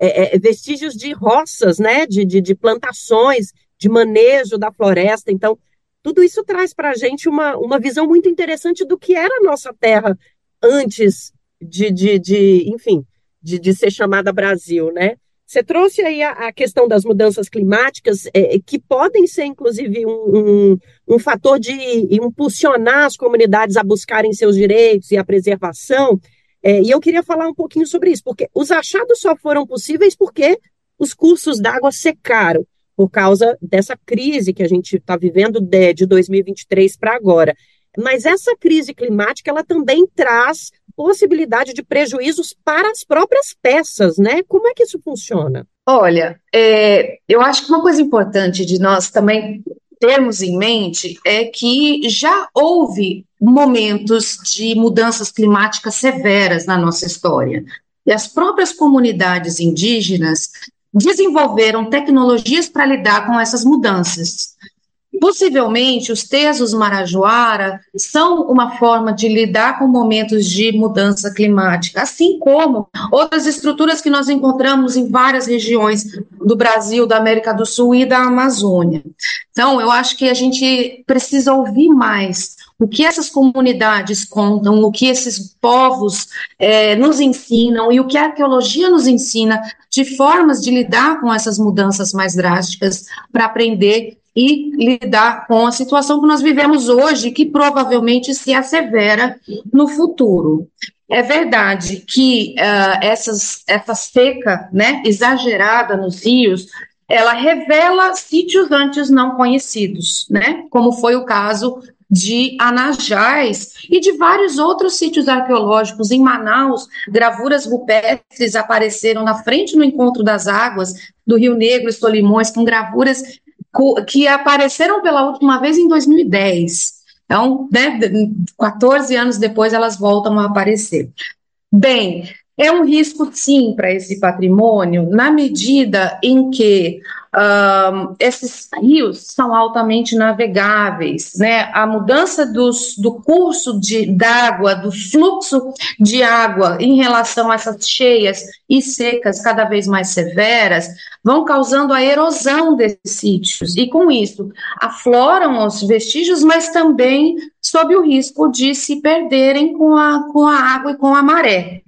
Speaker 14: é, é, vestígios de roças, né? De, de, de plantações, de manejo da floresta. Então, tudo isso traz para a gente uma, uma visão muito interessante do que era a nossa terra antes de, de, de enfim, de, de, ser chamada Brasil, né? Você trouxe aí a, a questão das mudanças climáticas, é, que podem ser, inclusive, um, um, um, fator de impulsionar as comunidades a buscarem seus direitos e a preservação. É, e eu queria falar um pouquinho sobre isso, porque os achados só foram possíveis porque os cursos d'água secaram, por causa dessa crise que a gente está vivendo de, de 2023 para agora. Mas essa crise climática ela também traz possibilidade de prejuízos para as próprias peças, né? Como é que isso funciona?
Speaker 15: Olha, é, eu acho que uma coisa importante de nós também termos em mente é que já houve momentos de mudanças climáticas severas na nossa história. E as próprias comunidades indígenas desenvolveram tecnologias para lidar com essas mudanças. Possivelmente, os tesos Marajoara são uma forma de lidar com momentos de mudança climática, assim como outras estruturas que nós encontramos em várias regiões do Brasil, da América do Sul e da Amazônia. Então, eu acho que a gente precisa ouvir mais o que essas comunidades contam, o que esses povos é, nos ensinam e o que a arqueologia nos ensina de formas de lidar com essas mudanças mais drásticas para aprender e lidar com a situação que nós vivemos hoje, que provavelmente se assevera no futuro. É verdade que uh, essas, essa seca né, exagerada nos rios, ela revela sítios antes não conhecidos, né, como foi o caso de Anajás e de vários outros sítios arqueológicos. Em Manaus, gravuras rupestres apareceram na frente no encontro das águas do Rio Negro e Solimões, com gravuras que apareceram pela última vez em 2010. Então, né, 14 anos depois elas voltam a aparecer. Bem, É um risco, sim, para esse patrimônio, na medida em que um, esses rios são altamente navegáveis, né? A mudança dos, do curso de d'água, do fluxo de água em relação a essas cheias e secas cada vez mais severas, vão causando a erosão desses sítios e com isso afloram os vestígios, mas também sob o risco de se perderem com a, com a água e com a maré.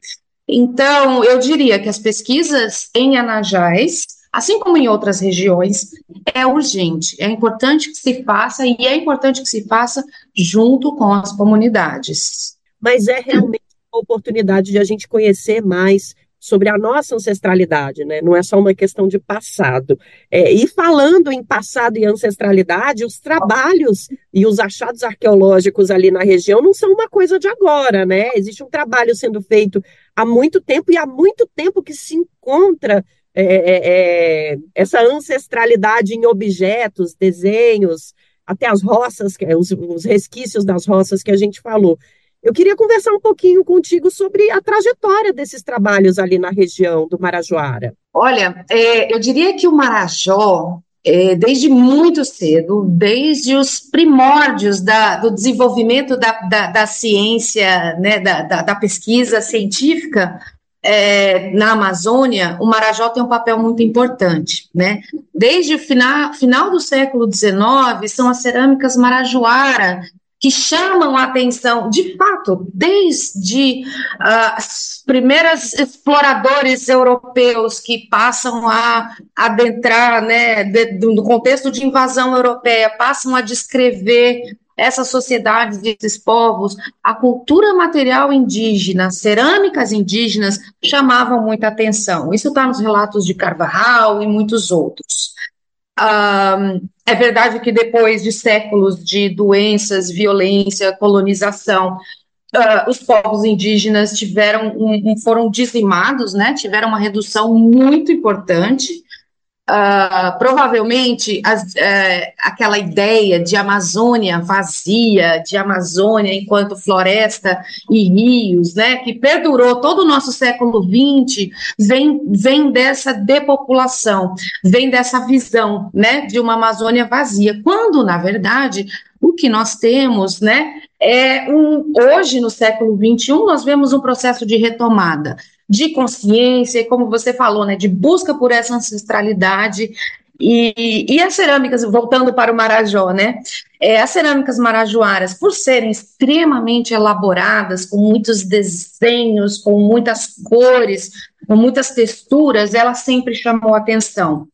Speaker 15: Então, eu diria que as pesquisas em Anajás, assim como em outras regiões, é urgente, é importante que se faça e é importante que se faça junto com as comunidades.
Speaker 14: Mas é realmente uma oportunidade de a gente conhecer mais sobre a nossa ancestralidade, né? Não é só uma questão de passado. É, e falando em passado e ancestralidade, os trabalhos e os achados arqueológicos ali na região não são uma coisa de agora, né? Existe um trabalho sendo feito há muito tempo e há muito tempo que se encontra é, é, é essa ancestralidade em objetos, desenhos, até as roças, os, os resquícios das roças que a gente falou. Eu queria conversar um pouquinho contigo sobre a trajetória desses trabalhos ali na região do Marajoara.
Speaker 15: Olha, é, eu diria que o Marajó, é, desde muito cedo, desde os primórdios da, do desenvolvimento da, da, da ciência, né, da, da, pesquisa científica, é, na Amazônia, o Marajó tem um papel muito importante, né? Desde o final, final do século XIX, são as cerâmicas marajoara que chamam a atenção, de fato, desde uh, as primeiras exploradores europeus que passam a adentrar, né, de, no contexto de invasão europeia, passam a descrever essas sociedades, esses povos, a cultura material indígena, cerâmicas indígenas chamavam muita atenção. Isso está nos relatos de Carvajal e muitos outros. É verdade que depois de séculos de doenças, violência, colonização, uh, os povos indígenas tiveram um, foram dizimados, né? Tiveram uma redução muito importante. Uh, provavelmente as, uh, aquela ideia de Amazônia vazia, de Amazônia enquanto floresta e rios, né, que perdurou todo o nosso século XX, vem, vem dessa depopulação, vem dessa visão né, de uma Amazônia vazia, quando, na verdade, o que nós temos, né, é um, hoje no século XXI, nós vemos um processo de retomada de consciência, como você falou, né, de busca por essa ancestralidade. E, e as cerâmicas, voltando para o Marajó, né? É, as cerâmicas marajoaras, por serem extremamente elaboradas, com muitos desenhos, com muitas cores, com muitas texturas, ela sempre chamou atenção.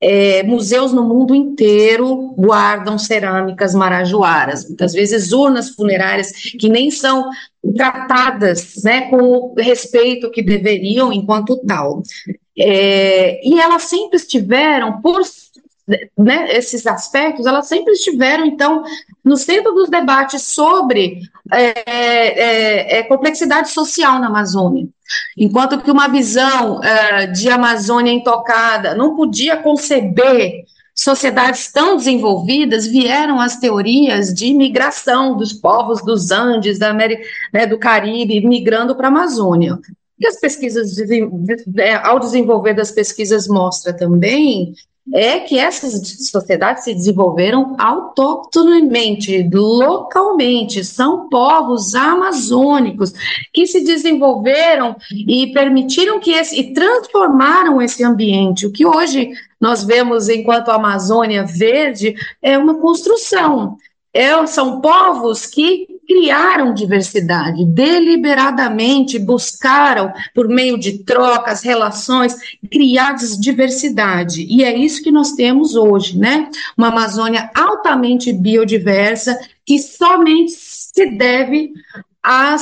Speaker 15: É, museus no mundo inteiro guardam cerâmicas marajoaras, muitas vezes urnas funerárias que nem são tratadas né, com o respeito que deveriam enquanto tal. É, e elas sempre estiveram, por né, esses aspectos, elas sempre estiveram, então, no centro dos debates sobre é, é, é complexidade social na Amazônia. Enquanto que uma visão é, de Amazônia intocada não podia conceber sociedades tão desenvolvidas, vieram as teorias de migração dos povos dos Andes, da América, né, do Caribe, migrando para a Amazônia. E as pesquisas, é, ao desenvolver das pesquisas, mostra também é que essas sociedades se desenvolveram autoctonamente, localmente, são povos amazônicos que se desenvolveram e permitiram que esse, e transformaram esse ambiente. O que hoje nós vemos enquanto Amazônia Verde é uma construção. É, são povos que criaram diversidade, deliberadamente buscaram, por meio de trocas, relações, criar diversidade. E é isso que nós temos hoje, né? Uma Amazônia altamente biodiversa que somente se deve à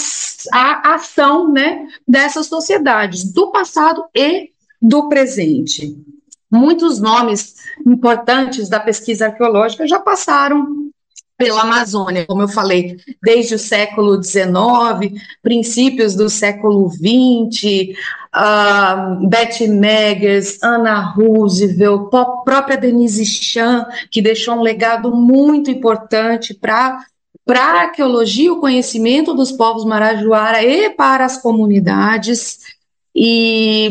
Speaker 15: ação né, dessas sociedades, do passado e do presente. Muitos nomes importantes da pesquisa arqueológica já passaram pela Amazônia, como eu falei, desde o século XIX, princípios do século XX, uh, Betty Meggers, Anna Roosevelt, própria Denise Chan, que deixou um legado muito importante para para a arqueologia, o conhecimento dos povos marajoara e para as comunidades. E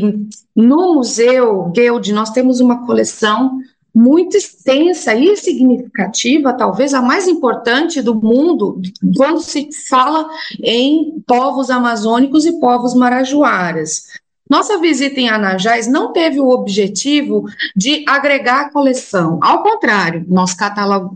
Speaker 15: no Museu Guild nós temos uma coleção muito extensa e significativa, talvez a mais importante do mundo, quando se fala em povos amazônicos e povos marajoaras. Nossa visita em Anajás não teve o objetivo de agregar a coleção. Ao contrário, nós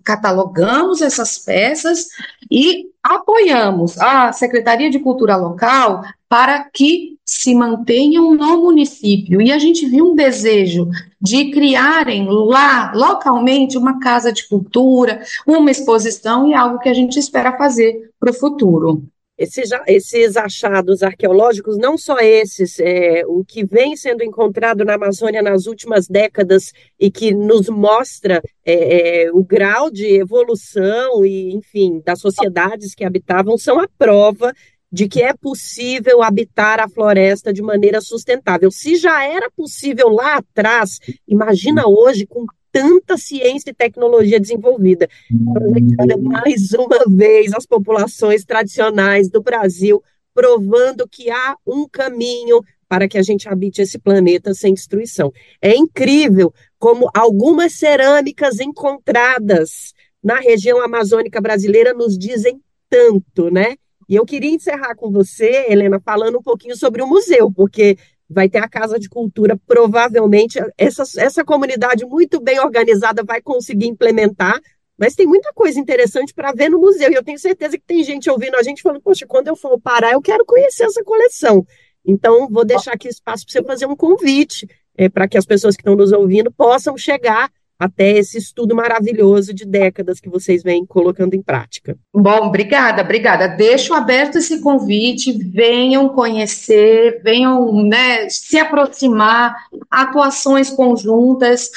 Speaker 15: catalogamos essas peças e apoiamos a Secretaria de Cultura Local para que se mantenham no município. E a gente viu um desejo de criarem lá, localmente, uma casa de cultura, uma exposição e algo que a gente espera fazer para o futuro.
Speaker 14: Esses, esses, achados arqueológicos, não só esses, é, o que vem sendo encontrado na Amazônia nas últimas décadas e que nos mostra é, é, o grau de evolução e, enfim, das sociedades que habitavam, são a prova de que é possível habitar a floresta de maneira sustentável. Se já era possível lá atrás, imagina hoje com tanta ciência e tecnologia desenvolvida. Mais uma vez as populações tradicionais do Brasil provando que há um caminho para que a gente habite esse planeta sem destruição. É incrível como algumas cerâmicas encontradas na região amazônica brasileira nos dizem tanto, né? E eu queria encerrar com você, Helena, falando um pouquinho sobre o museu, porque vai ter a Casa de Cultura, provavelmente essa, essa comunidade muito bem organizada vai conseguir implementar, mas tem muita coisa interessante para ver no museu, e eu tenho certeza que tem gente ouvindo a gente falando, poxa, quando eu for Pará, eu quero conhecer essa coleção. Então, vou deixar aqui espaço para você fazer um convite é, para que as pessoas que estão nos ouvindo possam chegar até esse estudo maravilhoso de décadas que vocês vêm colocando em prática.
Speaker 15: Bom, obrigada, obrigada. Deixo aberto esse convite, venham conhecer, venham né, se aproximar, atuações conjuntas.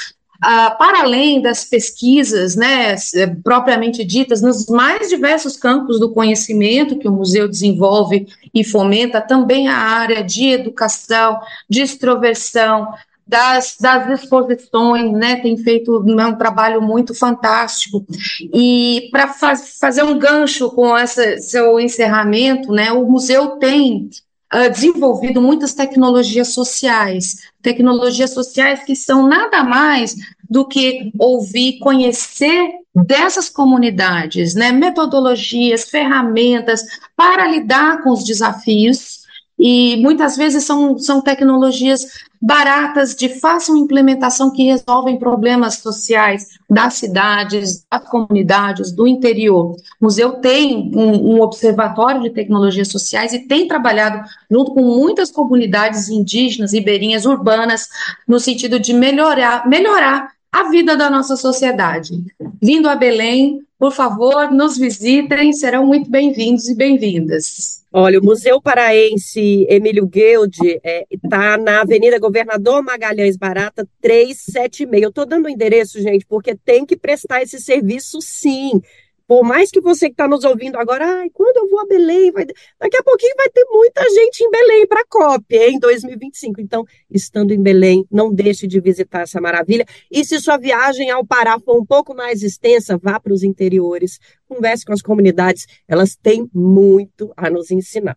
Speaker 15: Uh, para além das pesquisas, né, propriamente ditas, nos mais diversos campos do conhecimento que o museu desenvolve e fomenta, também a área de educação, de extroversão, das, das exposições, né, tem feito um trabalho muito fantástico. E para faz, fazer um gancho com esse seu encerramento, né, o museu tem uh, desenvolvido muitas tecnologias sociais, tecnologias sociais que são nada mais do que ouvir, conhecer dessas comunidades, né, metodologias, ferramentas para lidar com os desafios. E muitas vezes são, são tecnologias baratas, de fácil implementação, que resolvem problemas sociais das cidades, das comunidades, do interior. O museu tem um, um observatório de tecnologias sociais e tem trabalhado junto com muitas comunidades indígenas, ribeirinhas, urbanas, no sentido de melhorar, melhorar a vida da nossa sociedade. Vindo a Belém, por favor, nos visitem, serão muito bem-vindos e bem-vindas.
Speaker 14: Olha, o Museu Paraense Emílio Guild está é, tá na Avenida Governador Magalhães Barata 376. Eu estou dando o endereço, gente, porque tem que prestar esse serviço sim. Por mais que você que está nos ouvindo agora, ai, quando eu vou a Belém, vai... daqui a pouquinho vai ter muita gente em Belém para a COP, em 2025. Então, estando em Belém, não deixe de visitar essa maravilha. E se sua viagem ao Pará for um pouco mais extensa, vá para os interiores, converse com as comunidades, elas têm muito a nos ensinar.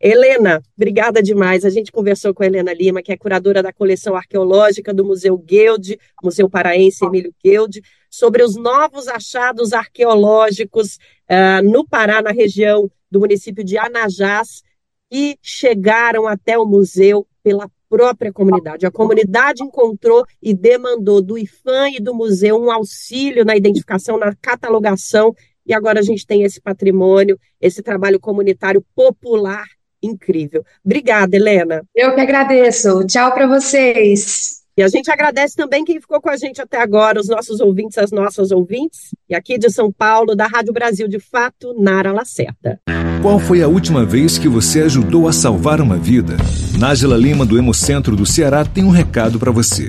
Speaker 14: Helena, obrigada demais. A gente conversou com a Helena Lima, que é curadora da coleção arqueológica do Museu Guild, Museu Paraense Emílio Guild, sobre os novos achados arqueológicos uh, no Pará, na região do município de Anajás, que chegaram até o museu pela própria comunidade. A comunidade encontrou e demandou do IFAM e do museu um auxílio na identificação, na catalogação, e agora a gente tem esse patrimônio, esse trabalho comunitário popular incrível. Obrigada, Helena.
Speaker 15: Eu que agradeço. Tchau para vocês.
Speaker 14: E a gente agradece também quem ficou com a gente até agora, os nossos ouvintes, as nossas ouvintes. E aqui de São Paulo, da Rádio Brasil de Fato, Nara Lacerda.
Speaker 16: Qual foi a última vez que você ajudou a salvar uma vida? Nájila Lima, do Hemocentro do Ceará, tem um recado para você.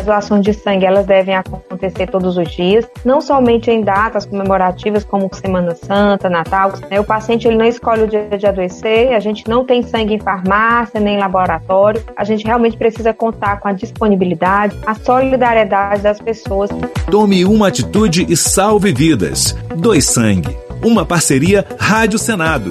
Speaker 17: As doações de sangue elas devem acontecer todos os dias, não somente em datas comemorativas como Semana Santa, Natal. Né? O paciente ele não escolhe o dia de adoecer, a gente não tem sangue em farmácia nem em laboratório. A gente realmente precisa contar com a disponibilidade, a solidariedade das pessoas.
Speaker 16: Tome uma atitude e salve vidas. Dois sangue. Uma parceria Rádio Senado.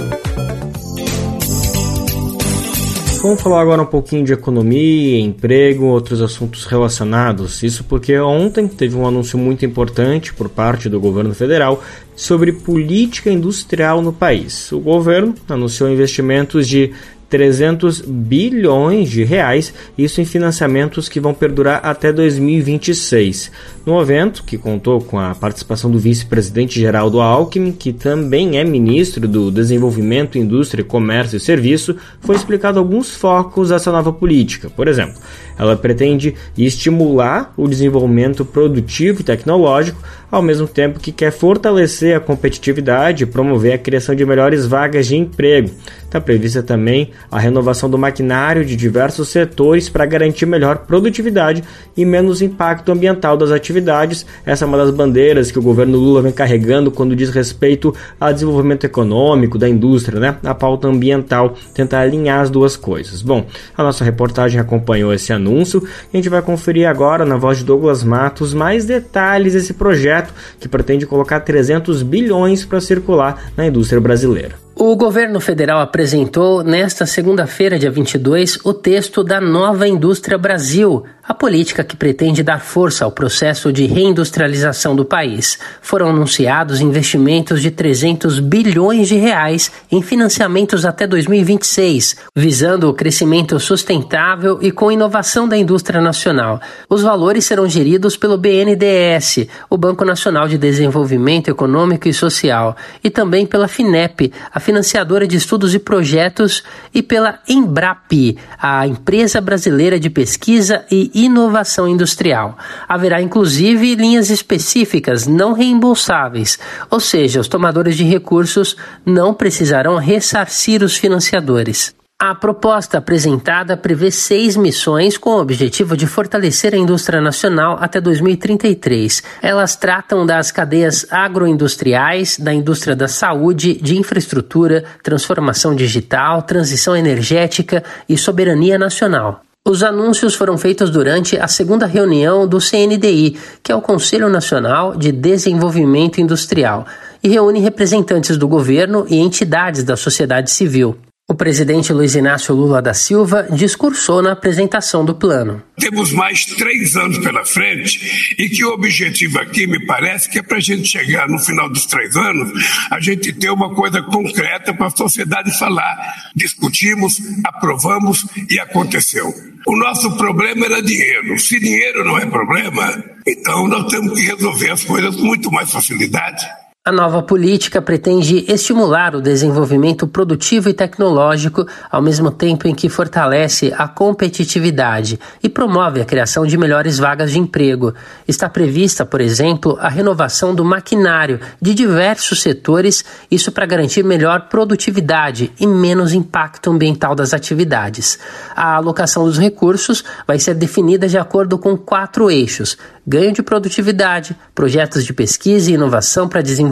Speaker 1: Vamos falar agora um pouquinho de economia, emprego, outros assuntos relacionados. Isso porque ontem teve um anúncio muito importante por parte do governo federal sobre política industrial no país. O governo anunciou investimentos de 300 bilhões de reais, isso em financiamentos que vão perdurar até 2026. No evento, que contou com a participação do vice-presidente Geraldo Alckmin, que também é ministro do Desenvolvimento, Indústria, Comércio e Serviço, foi explicado alguns focos dessa nova política. Por exemplo, ela pretende estimular o desenvolvimento produtivo e tecnológico, ao mesmo tempo que quer fortalecer a competitividade e promover a criação de melhores vagas de emprego. Está prevista também a renovação do maquinário de diversos setores para garantir melhor produtividade e menos impacto ambiental das atividades. Essa é uma das bandeiras que o governo Lula vem carregando quando diz respeito ao desenvolvimento econômico da indústria, né? A pauta ambiental, tentar alinhar as duas coisas. Bom, a nossa reportagem acompanhou esse anúncio e a gente vai conferir agora na voz de Douglas Matos mais detalhes desse projeto que pretende colocar 300 bilhões para circular na indústria brasileira.
Speaker 3: O governo federal apresentou nesta segunda-feira, dia 22, o texto da Nova Indústria Brasil, a política que pretende dar força ao processo de reindustrialização do país. Foram anunciados investimentos de 300 bilhões de reais em financiamentos até 2026, visando o crescimento sustentável e com inovação da indústria nacional. Os valores serão geridos pelo BNDES, o Banco Nacional de Desenvolvimento Econômico e Social, e também pela FINEP, a financiadora de estudos e projetos, e pela Embrap, a empresa brasileira de pesquisa e inovação industrial. Haverá inclusive linhas específicas não reembolsáveis, ou seja, os tomadores de recursos não precisarão ressarcir os financiadores. A proposta apresentada prevê seis missões com o objetivo de fortalecer a indústria nacional até 2033. Elas tratam das cadeias agroindustriais, da indústria da saúde, de infraestrutura, transformação digital, transição energética e soberania nacional. Os anúncios foram feitos durante a segunda reunião do CNDI, que é o Conselho Nacional de Desenvolvimento Industrial, e reúne representantes do governo e entidades da sociedade civil. O presidente Luiz Inácio Lula da Silva discursou na apresentação do plano.
Speaker 18: Temos mais três anos pela frente e que o objetivo aqui, me parece, que é para a gente chegar no final dos três anos, a gente ter uma coisa concreta para a sociedade falar. Discutimos, aprovamos e aconteceu. O nosso problema era dinheiro. Se dinheiro não é problema, então nós temos que resolver as coisas com muito mais facilidade.
Speaker 3: A nova política pretende estimular o desenvolvimento produtivo e tecnológico, ao mesmo tempo em que fortalece a competitividade e promove a criação de melhores vagas de emprego. Está prevista, por exemplo, a renovação do maquinário de diversos setores, isso para garantir melhor produtividade e menos impacto ambiental das atividades. A alocação dos recursos vai ser definida de acordo com quatro eixos: ganho de produtividade, projetos de pesquisa e inovação para desenvolvimento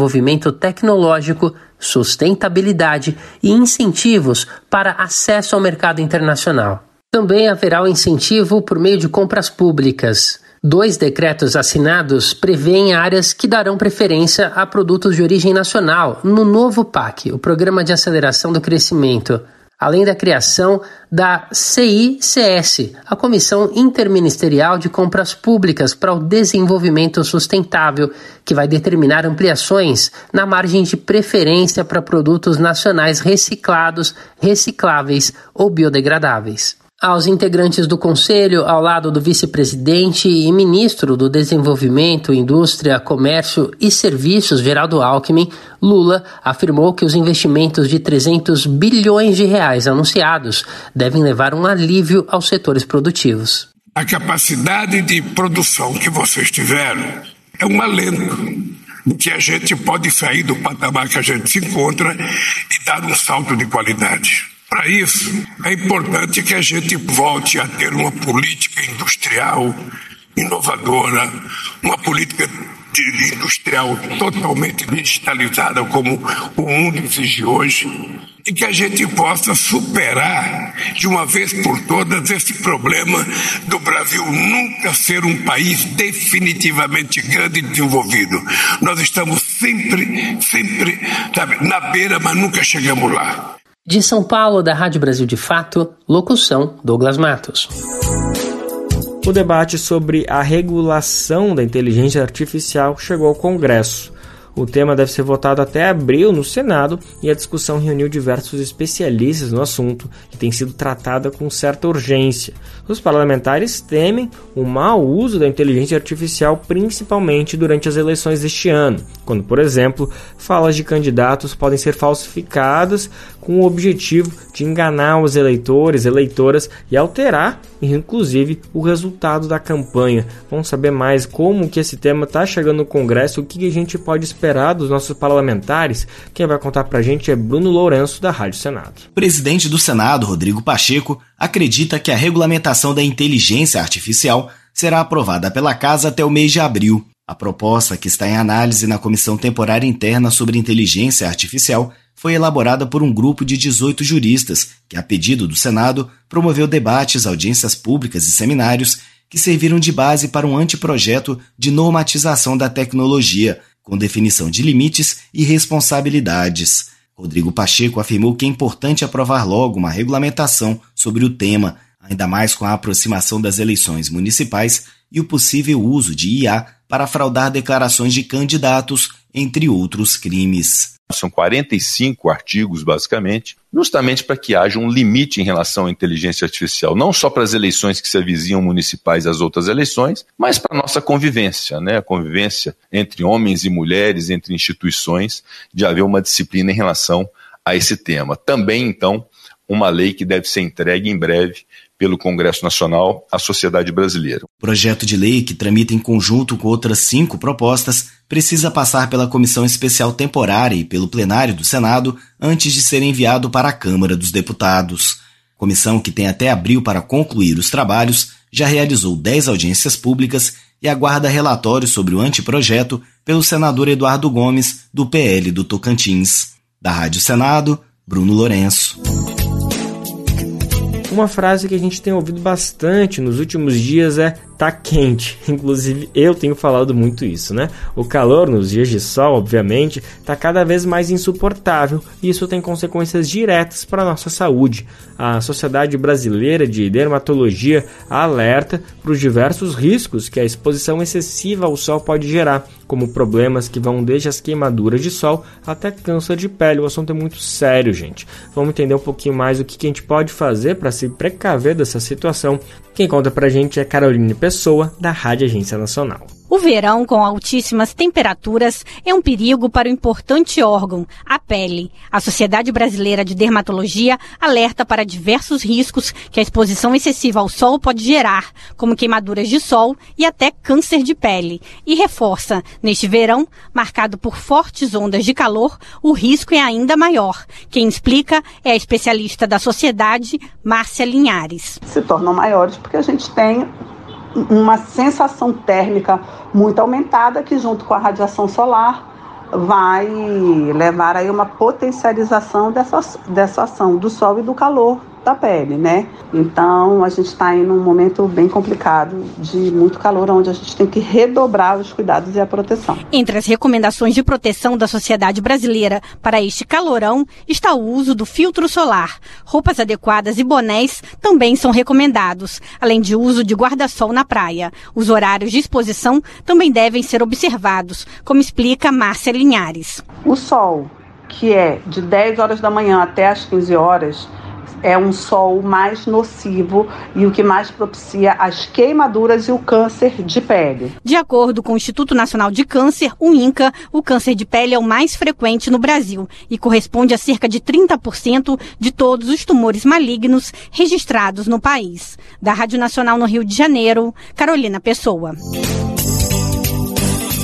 Speaker 3: tecnológico, sustentabilidade e incentivos para acesso ao mercado internacional. Também haverá o incentivo por meio de compras públicas. Dois decretos assinados prevêem áreas que darão preferência a produtos de origem nacional no novo PAC, o Programa de Aceleração do Crescimento além da criação da CICS, a Comissão Interministerial de Compras Públicas para o Desenvolvimento Sustentável, que vai determinar ampliações na margem de preferência para produtos nacionais reciclados, recicláveis ou biodegradáveis aos integrantes do Conselho, ao lado do vice-presidente e ministro do Desenvolvimento, Indústria, Comércio e Serviços, Geraldo Alckmin, Lula afirmou que os investimentos de 300 bilhões de reais anunciados devem levar um alívio aos setores produtivos.
Speaker 18: A capacidade de produção que vocês tiveram é um alento de que a gente pode sair do patamar que a gente se encontra e dar um salto de qualidade. Para isso, é importante que a gente volte a ter uma política industrial inovadora, uma política industrial totalmente digitalizada, como o mundo exige hoje, e que a gente possa superar de uma vez por todas esse problema do Brasil nunca ser um país definitivamente grande e desenvolvido. Nós estamos sempre, sempre sabe, na beira, mas nunca chegamos lá.
Speaker 3: De São Paulo, da Rádio Brasil de Fato, locução Douglas Matos.
Speaker 1: O debate sobre a regulação da inteligência artificial chegou ao Congresso. O tema deve ser votado até abril no Senado e a discussão reuniu diversos especialistas no assunto e tem sido tratada com certa urgência. Os parlamentares temem o mau uso da inteligência artificial, principalmente durante as eleições deste ano, quando, por exemplo, falas de candidatos podem ser falsificadas com o objetivo de enganar os eleitores, eleitoras e alterar, inclusive, o resultado da campanha. Vamos saber mais como que esse tema está chegando no Congresso, o que a gente pode esperar dos nossos parlamentares. Quem vai contar para a gente é Bruno Lourenço, da Rádio Senado.
Speaker 19: Presidente do Senado, Rodrigo Pacheco, acredita que a regulamentação da inteligência artificial será aprovada pela Casa até o mês de abril. A proposta, que está em análise na Comissão Temporária Interna sobre Inteligência Artificial, foi elaborada por um grupo de 18 juristas, que, a pedido do Senado, promoveu debates, audiências públicas e seminários que serviram de base para um anteprojeto de normatização da tecnologia, com definição de limites e responsabilidades. Rodrigo Pacheco afirmou que é importante aprovar logo uma regulamentação sobre o tema, ainda mais com a aproximação das eleições municipais e o possível uso de IA para fraudar declarações de candidatos, entre outros crimes.
Speaker 20: São 45 artigos, basicamente, justamente para que haja um limite em relação à inteligência artificial, não só para as eleições que se avizinham municipais as outras eleições, mas para a nossa convivência, né? a convivência entre homens e mulheres, entre instituições, de haver uma disciplina em relação a esse tema. Também, então, uma lei que deve ser entregue em breve pelo Congresso Nacional à sociedade brasileira.
Speaker 19: O projeto de lei, que tramita em conjunto com outras cinco propostas, precisa passar pela Comissão Especial Temporária e pelo plenário do Senado antes de ser enviado para a Câmara dos Deputados. Comissão que tem até abril para concluir os trabalhos, já realizou 10 audiências públicas e aguarda relatório sobre o anteprojeto pelo senador Eduardo Gomes, do PL do Tocantins. Da Rádio Senado, Bruno Lourenço.
Speaker 1: Uma frase que a gente tem ouvido bastante nos últimos dias é tá quente. Inclusive, eu tenho falado muito isso, né? O calor nos dias de sol, obviamente, tá cada vez mais insuportável e isso tem consequências diretas para a nossa saúde. A Sociedade Brasileira de Dermatologia alerta para os diversos riscos que a exposição excessiva ao sol pode gerar, como problemas que vão desde as queimaduras de sol até câncer de pele. O assunto é muito sério, gente. Vamos entender um pouquinho mais o que a gente pode fazer para se precaver dessa situação. Quem conta pra gente é Caroline Pessoa, da Rádio Agência Nacional.
Speaker 21: O verão, com altíssimas temperaturas, é um perigo para o importante órgão, a pele. A Sociedade Brasileira de Dermatologia alerta para diversos riscos que a exposição excessiva ao sol pode gerar, como queimaduras de sol e até câncer de pele. E reforça, neste verão, marcado por fortes ondas de calor, o risco é ainda maior. Quem explica é a especialista da sociedade, Márcia Linhares.
Speaker 22: Se tornam maiores porque a gente tem uma sensação térmica muito aumentada que junto com a radiação solar vai levar aí uma potencialização dessa, dessa ação do sol e do calor da pele, né? Então a gente está em um momento bem complicado de muito calor, onde a gente tem que redobrar os cuidados e a proteção.
Speaker 21: Entre as recomendações de proteção da sociedade brasileira para este calorão está o uso do filtro solar. Roupas adequadas e bonés também são recomendados, além de uso de guarda-sol na praia. Os horários de exposição também devem ser observados, como explica Márcia Linhares.
Speaker 22: O sol, que é de 10 horas da manhã até as 15 horas, é um sol mais nocivo e o que mais propicia as queimaduras e o câncer de pele.
Speaker 21: De acordo com o Instituto Nacional de Câncer, o INCA, o câncer de pele é o mais frequente no Brasil e corresponde a cerca de 30% de todos os tumores malignos registrados no país. Da Rádio Nacional no Rio de Janeiro, Carolina Pessoa.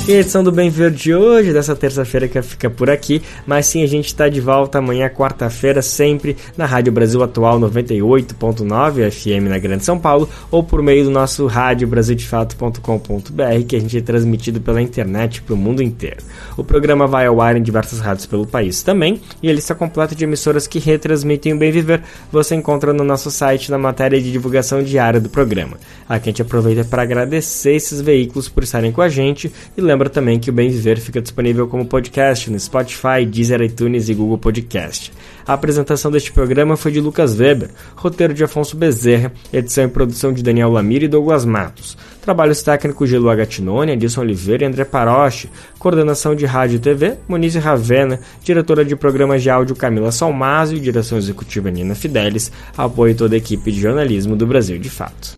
Speaker 1: E a edição do Bem Verde de hoje, dessa terça-feira que fica por aqui, mas sim a gente está de volta amanhã, quarta-feira, sempre na Rádio Brasil Atual 98.9 FM na Grande São Paulo, ou por meio do nosso rádio brasildefato.com.br, que a gente é transmitido pela internet para o mundo inteiro. O programa vai ao ar em diversas rádios pelo país também, e a lista completa de emissoras que retransmitem o Bem Viver você encontra no nosso site na matéria de divulgação diária do programa. Aqui a gente aproveita para agradecer esses veículos por estarem com a gente e lembra também que o Bem Viver fica disponível como podcast no Spotify, Deezer, iTunes e Google Podcast. A apresentação deste programa foi de Lucas Weber, roteiro de Afonso Bezerra, edição e produção de Daniel Lamir e Douglas Matos. Trabalhos técnicos de Lua Gatinone, Edson Oliveira e André Paroche. Coordenação de Rádio e TV, Monize Ravena. Diretora de programas de áudio, Camila Salmásio. Direção executiva, Nina Fidelis. Apoio toda a equipe de jornalismo do Brasil de Fato.